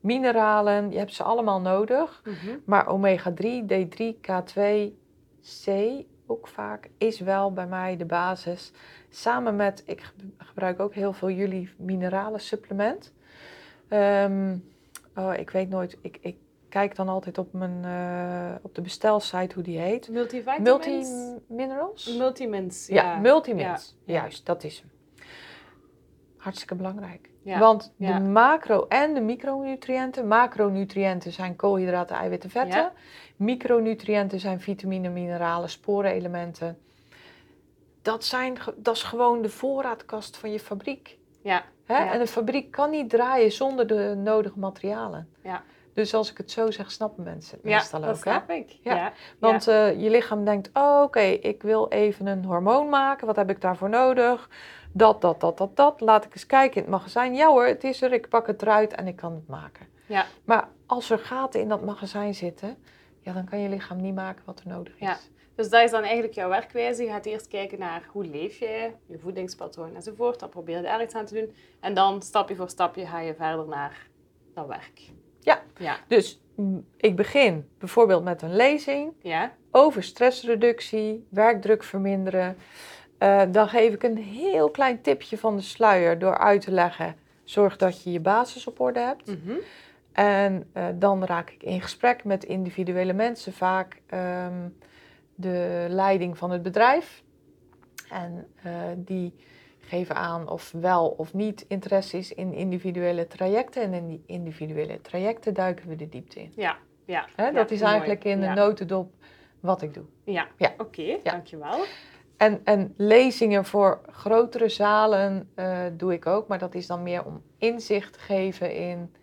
mineralen, je hebt ze allemaal nodig. Mhm. Maar omega-3, D3, K2, C ook vaak is wel bij mij de basis. Samen met, ik ge- gebruik ook heel veel jullie mineralen supplement. Ehm, oh, ik weet nooit, ik, ik kijk dan altijd op, mijn, eh, op de bestelsite hoe die heet. Multivitamins? Multi-minerals? Multimins. Ja, multimins. Ja. Juist, dat is hem. Hartstikke belangrijk. Ja. Want ja. de macro- en de micronutriënten. Macronutriënten zijn koolhydraten, eiwitten, vetten. Ja. Micronutriënten zijn vitamine, mineralen, sporenelementen. Dat, zijn, dat is gewoon de voorraadkast van je fabriek. Ja. Hè? Ja. En een fabriek kan niet draaien zonder de nodige materialen. Ja. Dus als ik het zo zeg, snappen mensen het Ja, meestal dat ook. Hè? snap ik. Ja. Ja. Want eh, je lichaam denkt, oh, oké, ik wil even een hormoon maken. Wat heb ik daarvoor nodig? Dat, dat, dat, dat, dat. Laat ik eens kijken in het magazijn. Ja hoor, het is er. Ik pak het eruit en ik kan het maken. Ja. Maar als er gaten in dat magazijn zitten, ja, dan kan je lichaam niet maken wat er nodig is. Ja. Dus dat is dan eigenlijk jouw werkwijze. Je gaat eerst kijken naar hoe leef je, je voedingspatroon enzovoort. Dan probeer je er iets aan te doen. En dan stapje voor stapje ga je verder naar dat werk. Ja. Ja. Dus mm, ik begin bijvoorbeeld met een lezing Ja. over stressreductie, werkdruk verminderen. Eh, dan geef ik een heel klein tipje van de sluier door uit te leggen. Zorg dat je je basis op orde hebt. Mhm. En eh, dan raak ik in gesprek met individuele mensen, vaak ehm, de leiding van het bedrijf. En eh, die geven aan of wel of niet interesse is in individuele trajecten. En in die individuele trajecten duiken we de diepte in. Ja. Ja. Dat is mooi. eigenlijk in de ja. notendop wat ik doe. Ja. Ja. Oké, dankjewel. En, en lezingen voor grotere zalen eh, doe ik ook, maar dat is dan meer om inzicht te geven in,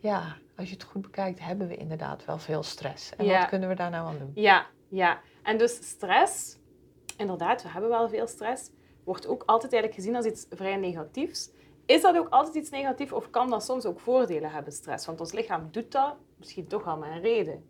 ja, als je het goed bekijkt, hebben we inderdaad wel veel stress. En Ja. wat kunnen we daar nou aan doen? Ja, ja. En dus stress, inderdaad, we hebben wel veel stress. Wordt ook altijd eigenlijk gezien als iets vrij negatiefs. Is dat ook altijd iets negatiefs of kan dat soms ook voordelen hebben, stress? Want ons lichaam doet dat misschien toch al met een reden.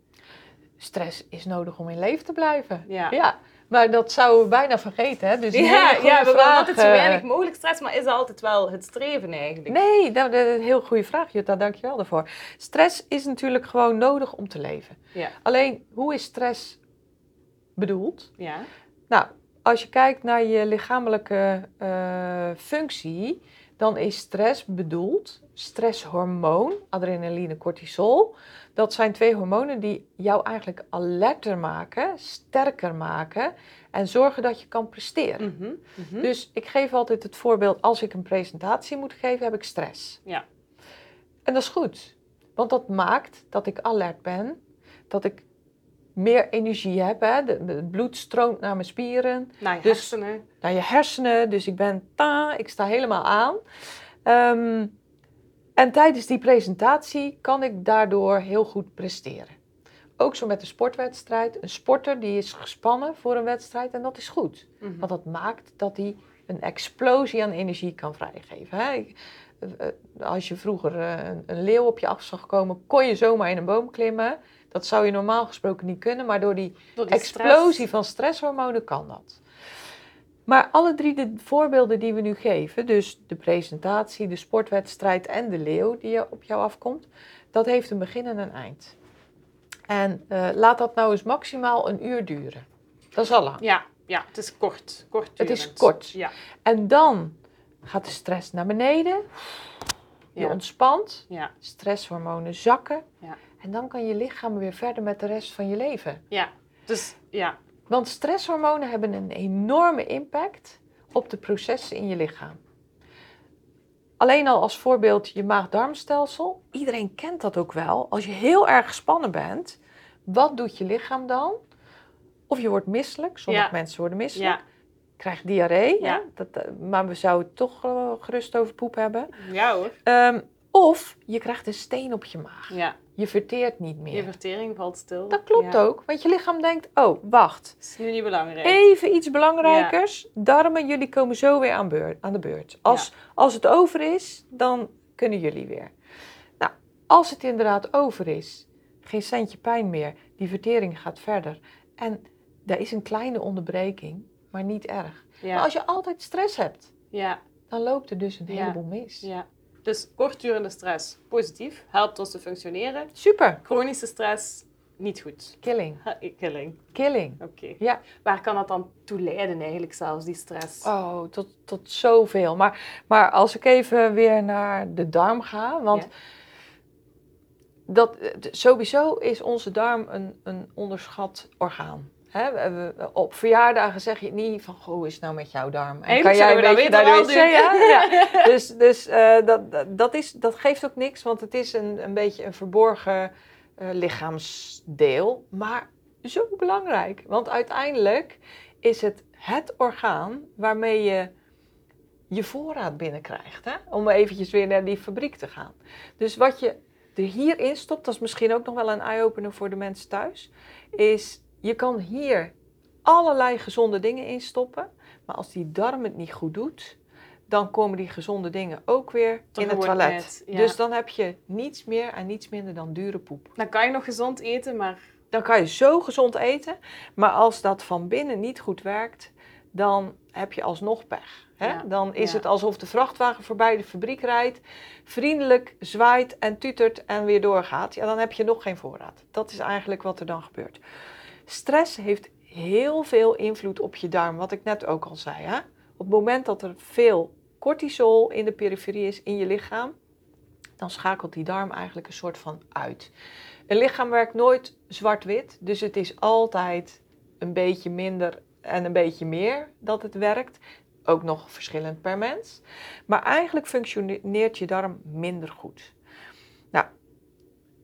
Stress is nodig om in leven te blijven. Ja. ja. Maar dat zouden we bijna vergeten. Hè? Dus Ja, ja we willen vraag, altijd zo weinig mogelijk stress, maar is dat altijd wel het streven eigenlijk? Nee, dat is een heel goede vraag, Jutta. Dank je wel daarvoor. Stress is natuurlijk gewoon nodig om te leven. Ja. Alleen, hoe is stress bedoeld? Ja. Nou, als je kijkt naar je lichamelijke eh, functie, dan is stress bedoeld, stresshormoon, adrenaline, cortisol. Dat zijn twee hormonen die jou eigenlijk alerter maken, sterker maken en zorgen dat je kan presteren. Mhm, mhm. Dus ik geef altijd het voorbeeld, als ik een presentatie moet geven, heb ik stress. Ja. En dat is goed, want dat maakt dat ik alert ben, dat ik meer energie heb. Hè? De- Het bloed stroomt naar mijn spieren, Naar je Dus- hersenen. naar je hersenen. Dus ik ben ta, ik sta helemaal aan. Ehm, en tijdens die presentatie kan ik daardoor heel goed presteren. Ook zo met de sportwedstrijd. Een sporter die is gespannen voor een wedstrijd en dat is goed. Mhm. Want dat maakt dat hij een explosie aan energie kan vrijgeven. Hè? Eh, Als je vroeger eh, een, een leeuw op je af zag komen, kon je zomaar in een boom klimmen. Dat zou je normaal gesproken niet kunnen, maar door die Door die explosie stress. van stresshormonen kan dat. Maar alle drie de voorbeelden die we nu geven, dus de presentatie, de sportwedstrijd en de leeuw die je- op jou afkomt, dat heeft een begin en een eind. En eh, laat dat nou eens maximaal een uur duren. Dat is al lang. Ja, ja, het is kort. kort Het is kort. Ja. En dan gaat de stress naar beneden, je Ja. ontspant, Ja. stresshormonen zakken. Ja. En dan kan je lichaam weer verder met de rest van je leven. ja. Dus ja. Want stresshormonen hebben een enorme impact op de processen in je lichaam. Alleen al als voorbeeld je maag-darmstelsel. Iedereen kent dat ook wel. Als je heel erg gespannen bent, wat doet je lichaam dan? Of je wordt misselijk. Sommige Ja. mensen worden misselijk. Ja. Krijg diarree. Ja. Dat, eh, maar we zouden het toch eh, gerust over poep hebben. ja hoor. Ehm, of je krijgt een steen op je maag. Ja. Je verteert niet meer. Je vertering valt stil. Dat klopt ja. ook. Want je lichaam denkt, oh, wacht. is nu niet belangrijk. Even iets belangrijkers. Darmen, jullie komen zo weer aan, beurt, aan de beurt. Als, als het over is, dan kunnen jullie weer. Nou, als het inderdaad over is, geen centje pijn meer, die vertering gaat verder. En er is een kleine onderbreking, maar niet erg. Maar als je altijd stress hebt, ja. dan loopt er dus een heleboel mis. ja. Dus kortdurende stress, positief, helpt ons te functioneren. Super. Chronische stress, niet goed. Killing. Ha, Killing. Killing. Oké. Ja. Waar kan dat dan toe leiden eigenlijk zelfs, die stress? Oh, tot, tot zoveel. Maar, maar als ik even weer naar de darm ga, want Ja. dat, eh, sowieso is onze darm een, een onderschat orgaan. Hè, we- we- op verjaardagen zeg je niet van, goh, hoe is het nou met jouw darm? En Eigenlijk zouden we dat weten naar de wel, wc? Duke. Ja, ja. (laughs) Dus, dus eh, dat, dat- dat, is, dat geeft ook niks, want het is een, een beetje een verborgen eh, lichaamsdeel. Maar zo belangrijk, want uiteindelijk is het het orgaan waarmee je je voorraad binnenkrijgt. Hè? Om eventjes weer naar die fabriek te gaan. Dus wat je er hierin stopt, dat is misschien ook nog wel een eye-opener voor de mensen thuis, is je kan hier allerlei gezonde dingen in stoppen. Maar als die darm het niet goed doet, dan komen die gezonde dingen ook weer Toch in het toilet. ja. Dus dan heb je niets meer en niets minder dan dure poep. Dan kan je nog gezond eten, maar Dan kan je zo gezond eten, maar als dat van binnen niet goed werkt, dan heb je alsnog pech. Hè? Ja, Dan is ja. het alsof de vrachtwagen voorbij de fabriek rijdt, vriendelijk zwaait en tutert en weer doorgaat. Ja, dan heb je nog geen voorraad. Dat is eigenlijk wat er dan gebeurt. Stress heeft heel veel invloed op je darm, wat ik net ook al zei. Hè? Op het moment dat er veel cortisol in de periferie is in je lichaam, dan schakelt die darm eigenlijk een soort van uit. Een lichaam werkt nooit zwart-wit, dus het is altijd een beetje minder en een beetje meer dat het werkt. Ook nog verschillend per mens. Maar eigenlijk functioneert je darm minder goed. Nou,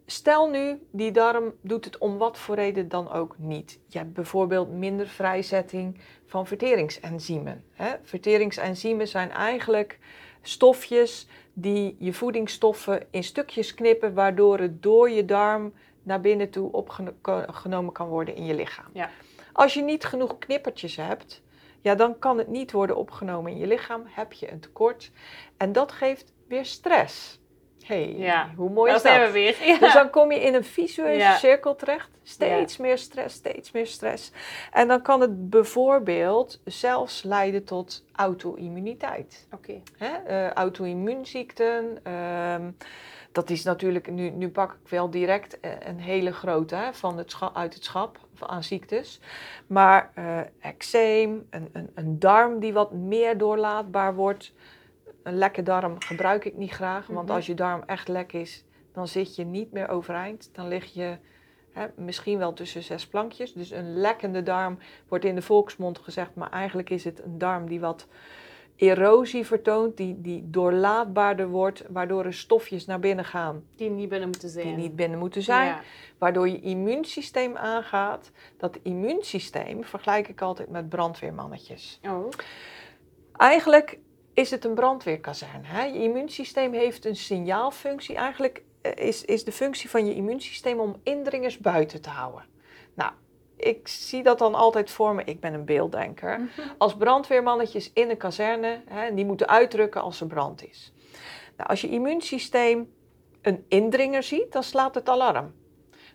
stel nu, die darm doet het om wat voor reden dan ook niet. Je hebt bijvoorbeeld minder vrijzetting van verteringsenzymen. Hè? Verteringsenzymen zijn eigenlijk stofjes die je voedingsstoffen in stukjes knippen, waardoor het door je darm naar binnen toe opgenomen kan worden in je lichaam. Ja. Als je niet genoeg knippertjes hebt, ja, dan kan het niet worden opgenomen in je lichaam. Heb je een tekort. En dat geeft weer stress. Hey, Ja, hoe mooi is dat? zijn we weer. Ja. Dus dan kom je in een visueuze Ja. cirkel terecht. Steeds meer stress, steeds meer stress. En dan kan het bijvoorbeeld zelfs leiden tot auto-immuniteit. Oké. Eh, auto-immuunziekten. ehm, dat is natuurlijk, nu, nu pak ik wel direct eh, een hele grote hè, van het uit het schap van- aan ziektes. Maar eh eczeem, een, een, een darm die wat meer doorlaatbaar wordt. Een lekke darm gebruik ik niet graag, want Mhm. als je darm echt lek is, dan zit je niet meer overeind. Dan lig je hè, misschien wel tussen zes plankjes. Dus een lekkende darm wordt in de volksmond gezegd, maar eigenlijk is het een darm die wat erosie vertoont, die, die doorlaatbaarder wordt, waardoor er stofjes naar binnen gaan Die niet binnen moeten zijn. die niet binnen moeten zijn, Ja. waardoor je immuunsysteem aangaat. Dat immuunsysteem vergelijk ik altijd met brandweermannetjes. Oh. Eigenlijk is het een brandweerkazerne. Hè? Je immuunsysteem heeft een signaalfunctie. Eigenlijk eh, is, is de functie van je immuunsysteem om indringers buiten te houden. Nou, ik zie dat dan altijd voor me. Ik ben een beelddenker. Als brandweermannetjes in een kazerne, hè, die moeten uitdrukken als er brand is. Nou, als je immuunsysteem een indringer ziet, dan slaat het alarm.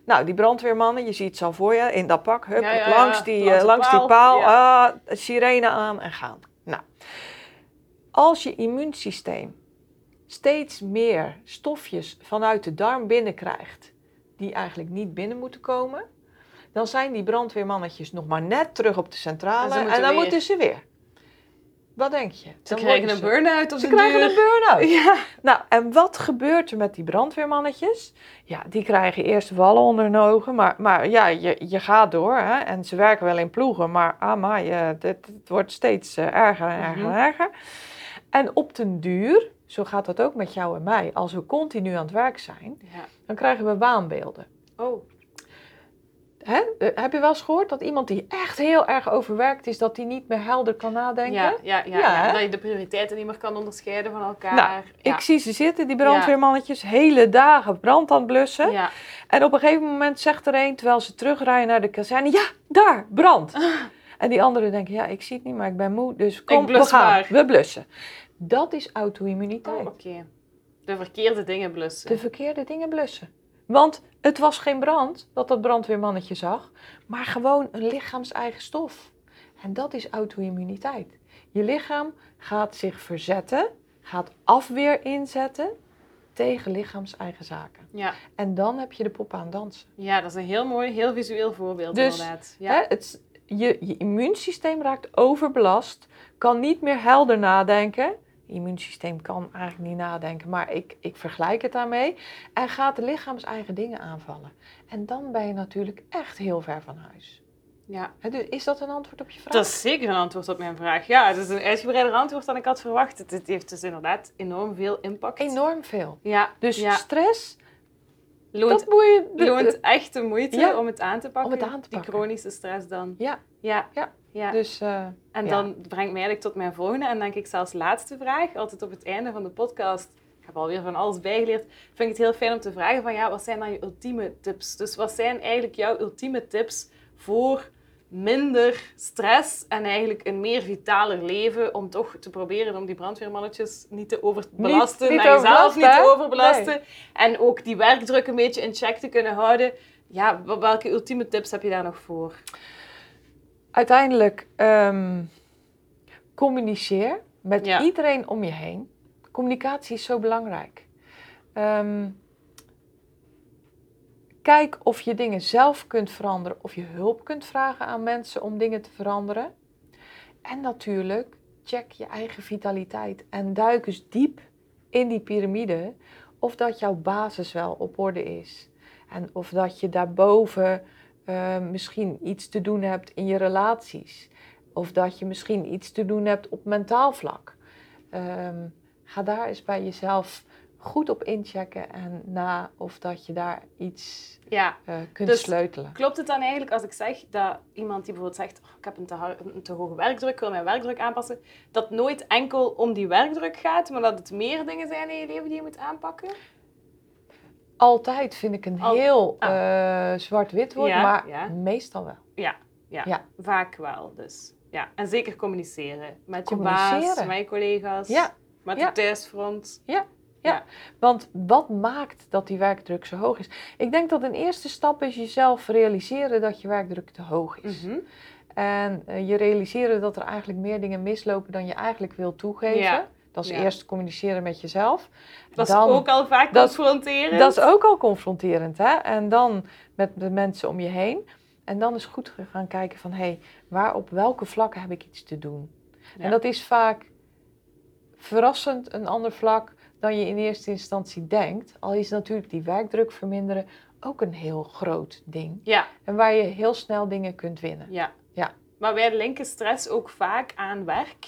Nou, die brandweermannen, je ziet ze al voor je in dat pak, hup, Ja, ja, ja, langs, die, langs eh, langs die paal, paal, ah, sirene aan en gaan. Nou, als je immuunsysteem steeds meer stofjes vanuit de darm binnenkrijgt, die eigenlijk niet binnen moeten komen, dan zijn die brandweermannetjes nog maar net terug op de centrale En dan weer. moeten ze weer. Wat denk je? Ze Dan krijgen een burn-out op Ze krijgen duur. een burn-out. (laughs) Ja. Nou, en wat gebeurt er met die brandweermannetjes? Ja, die krijgen eerst wallen onder hun ogen, maar, maar ja, je, je gaat door. Hè? En ze werken wel in ploegen, maar ah, maar het wordt steeds eh, erger en erger Mhm. en erger. En op den duur, zo gaat dat ook met jou en mij, als we continu aan het werk zijn, Ja. dan krijgen we waanbeelden. Oh. Hè? Heb je wel eens gehoord dat iemand die echt heel erg overwerkt is, dat die niet meer helder kan nadenken? Ja, ja, ja, Ja? Dat je de prioriteiten niet meer kan onderscheiden van elkaar. Nou, ja. Ik zie ze zitten, die brandweermannetjes, hele dagen brand aan het blussen. Ja. En op een gegeven moment zegt er een, terwijl ze terugrijden naar de kazerne, ja, daar, brand. (laughs) En die anderen denken, ja, ik zie het niet, maar ik ben moe, dus kom, we gaan, maar. we blussen. Dat is Oh, auto-immuniteit. oké. De verkeerde dingen blussen. De verkeerde dingen blussen. Want het was geen brand, dat dat brandweermannetje zag, maar gewoon een lichaams-eigen stof. En dat is auto-immuniteit. Je lichaam gaat zich verzetten, gaat afweer inzetten tegen lichaams-eigen zaken. Ja. En dan heb je de pop aan dansen. ja, dat is een heel mooi, heel visueel voorbeeld Dus, inderdaad. Ja. Hè, het, je, je immuunsysteem raakt overbelast, kan niet meer helder nadenken. Het immuunsysteem kan eigenlijk niet nadenken, maar ik, ik vergelijk het daarmee. En gaat de lichaams-eigen dingen aanvallen. En dan ben je natuurlijk echt heel ver van huis. ja. Dus is dat een antwoord op je vraag? Dat is zeker een antwoord op mijn vraag. Ja, het is een uitgebreider antwoord dan ik had verwacht. Het, het heeft dus inderdaad enorm veel impact. enorm veel. Ja, Dus ja. stress, loont, echt de moeite Ja. om het aan te pakken. Om het aan te Die chronische stress dan. Ja, Ja. Ja. ja. dus... eh, En dan brengt mij eigenlijk tot mijn volgende en denk ik zelfs laatste vraag. Altijd op het einde van de podcast. Ik heb alweer van alles bijgeleerd. Vind ik het heel fijn om te vragen van ja, wat zijn dan je ultieme tips? Dus wat zijn eigenlijk jouw ultieme tips voor minder stress en eigenlijk een meer vitaler leven om toch te proberen om die brandweermannetjes niet te overbelasten, niet en jezelf niet te overbelasten en ook die werkdruk een beetje in check te kunnen houden. Ja, wel- welke ultieme tips heb je daar nog voor? uiteindelijk ehm, communiceer met Ja. iedereen om je heen. Communicatie is zo belangrijk. Ehm, kijk of je dingen zelf kunt veranderen of je hulp kunt vragen aan mensen om dingen te veranderen. En natuurlijk, check je eigen vitaliteit en duik eens diep in die piramide of dat jouw basis wel op orde is. En of dat je daarboven eh, misschien iets te doen hebt in je relaties. Of dat je misschien iets te doen hebt op mentaal vlak. Ehm, ga daar eens bij jezelf goed op inchecken en na of dat je daar iets Ja, eh, kunt Dus- sleutelen. Klopt het dan eigenlijk als ik zeg dat iemand die bijvoorbeeld zegt: "Oh, ik heb een te, een te hoge werkdruk, ik wil mijn werkdruk aanpassen, dat het nooit enkel om die werkdruk gaat, maar dat het meer dingen zijn in je leven die je moet aanpakken? Altijd vind ik een Al- heel ah. eh, zwart-wit woord, Ja, maar ja. meestal wel. Ja, ja, Ja. vaak wel. Dus. ja. En zeker communiceren. Met je baas, met je collega's, Ja, met ja. Thuisfront. Want wat maakt dat die werkdruk zo hoog is? Ik denk dat een eerste stap is jezelf realiseren dat je werkdruk te hoog is. Mhm. En eh, je realiseren dat er eigenlijk meer dingen mislopen dan je eigenlijk wil toegeven. Ja. Dat is Ja. eerst communiceren met jezelf. Dat is ook al vaak dat- confronterend. Dat is ook al confronterend, hè? En dan met de mensen om je heen. En dan is goed gaan kijken van, hé, hey, waar op welke vlakken heb ik iets te doen? Ja. En dat is vaak verrassend een ander vlak dan je in eerste instantie denkt. Al is natuurlijk die werkdruk verminderen ook een heel groot ding. Ja, En waar je heel snel dingen kunt winnen. ja. Ja. Maar wij linken stress ook vaak aan werk.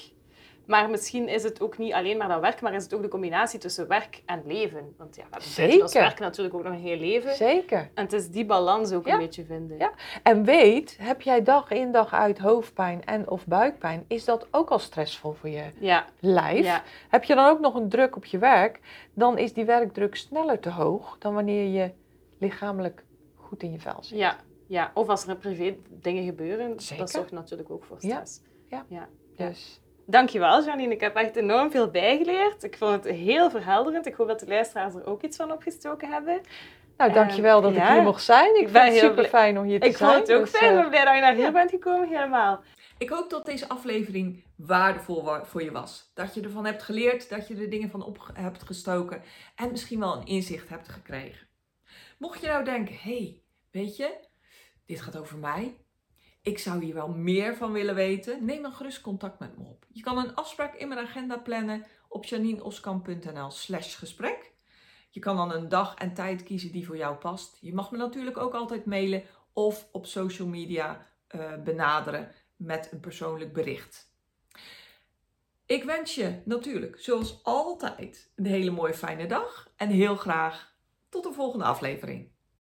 Maar misschien is het ook niet alleen maar dat werk, maar is het ook de combinatie tussen werk en leven. Want ja, we hebben werk natuurlijk ook nog een heel leven. Zeker. En het is die balans ook Ja. een beetje vinden. Ja. En weet, heb jij dag in dag uit hoofdpijn en of buikpijn, is dat ook al stressvol voor je Ja, lijf. ja, Heb je dan ook nog een druk op je werk, dan is die werkdruk sneller te hoog dan wanneer je lichamelijk goed in je vel zit. ja, ja. Of als er privé dingen gebeuren, Zeker. dat zorgt natuurlijk ook voor Ja. stress. Ja. ja. Dus Dankjewel, Janine. Ik heb echt enorm veel bijgeleerd. Ik vond het heel verhelderend. Ik hoop dat de luisteraars er ook iets van opgestoken hebben. nou, Eh, dankjewel dat ja. ik hier mocht zijn. Ik, Ik ben vind het heel super fijn om hier te Ik zijn. vond het ook Dus, fijn. Ik eh, ben blij dat je naar hier ja. bent gekomen, helemaal. Ik hoop dat deze aflevering waardevol wa- voor je was. Dat je ervan hebt geleerd, dat je er dingen van op hebt gestoken en misschien wel een inzicht hebt gekregen. Mocht je nou denken, hé, hey, weet je, dit gaat over mij. Ik zou hier wel meer van willen weten. Neem dan gerust contact met me op. Je kan een afspraak in mijn agenda plannen op janineoskamp.nl slash gesprek. Je kan dan een dag en tijd kiezen die voor jou past. Je mag me natuurlijk ook altijd mailen of op social media eh, benaderen met een persoonlijk bericht. Ik wens je natuurlijk, zoals altijd, een hele mooie fijne dag en heel graag tot de volgende aflevering.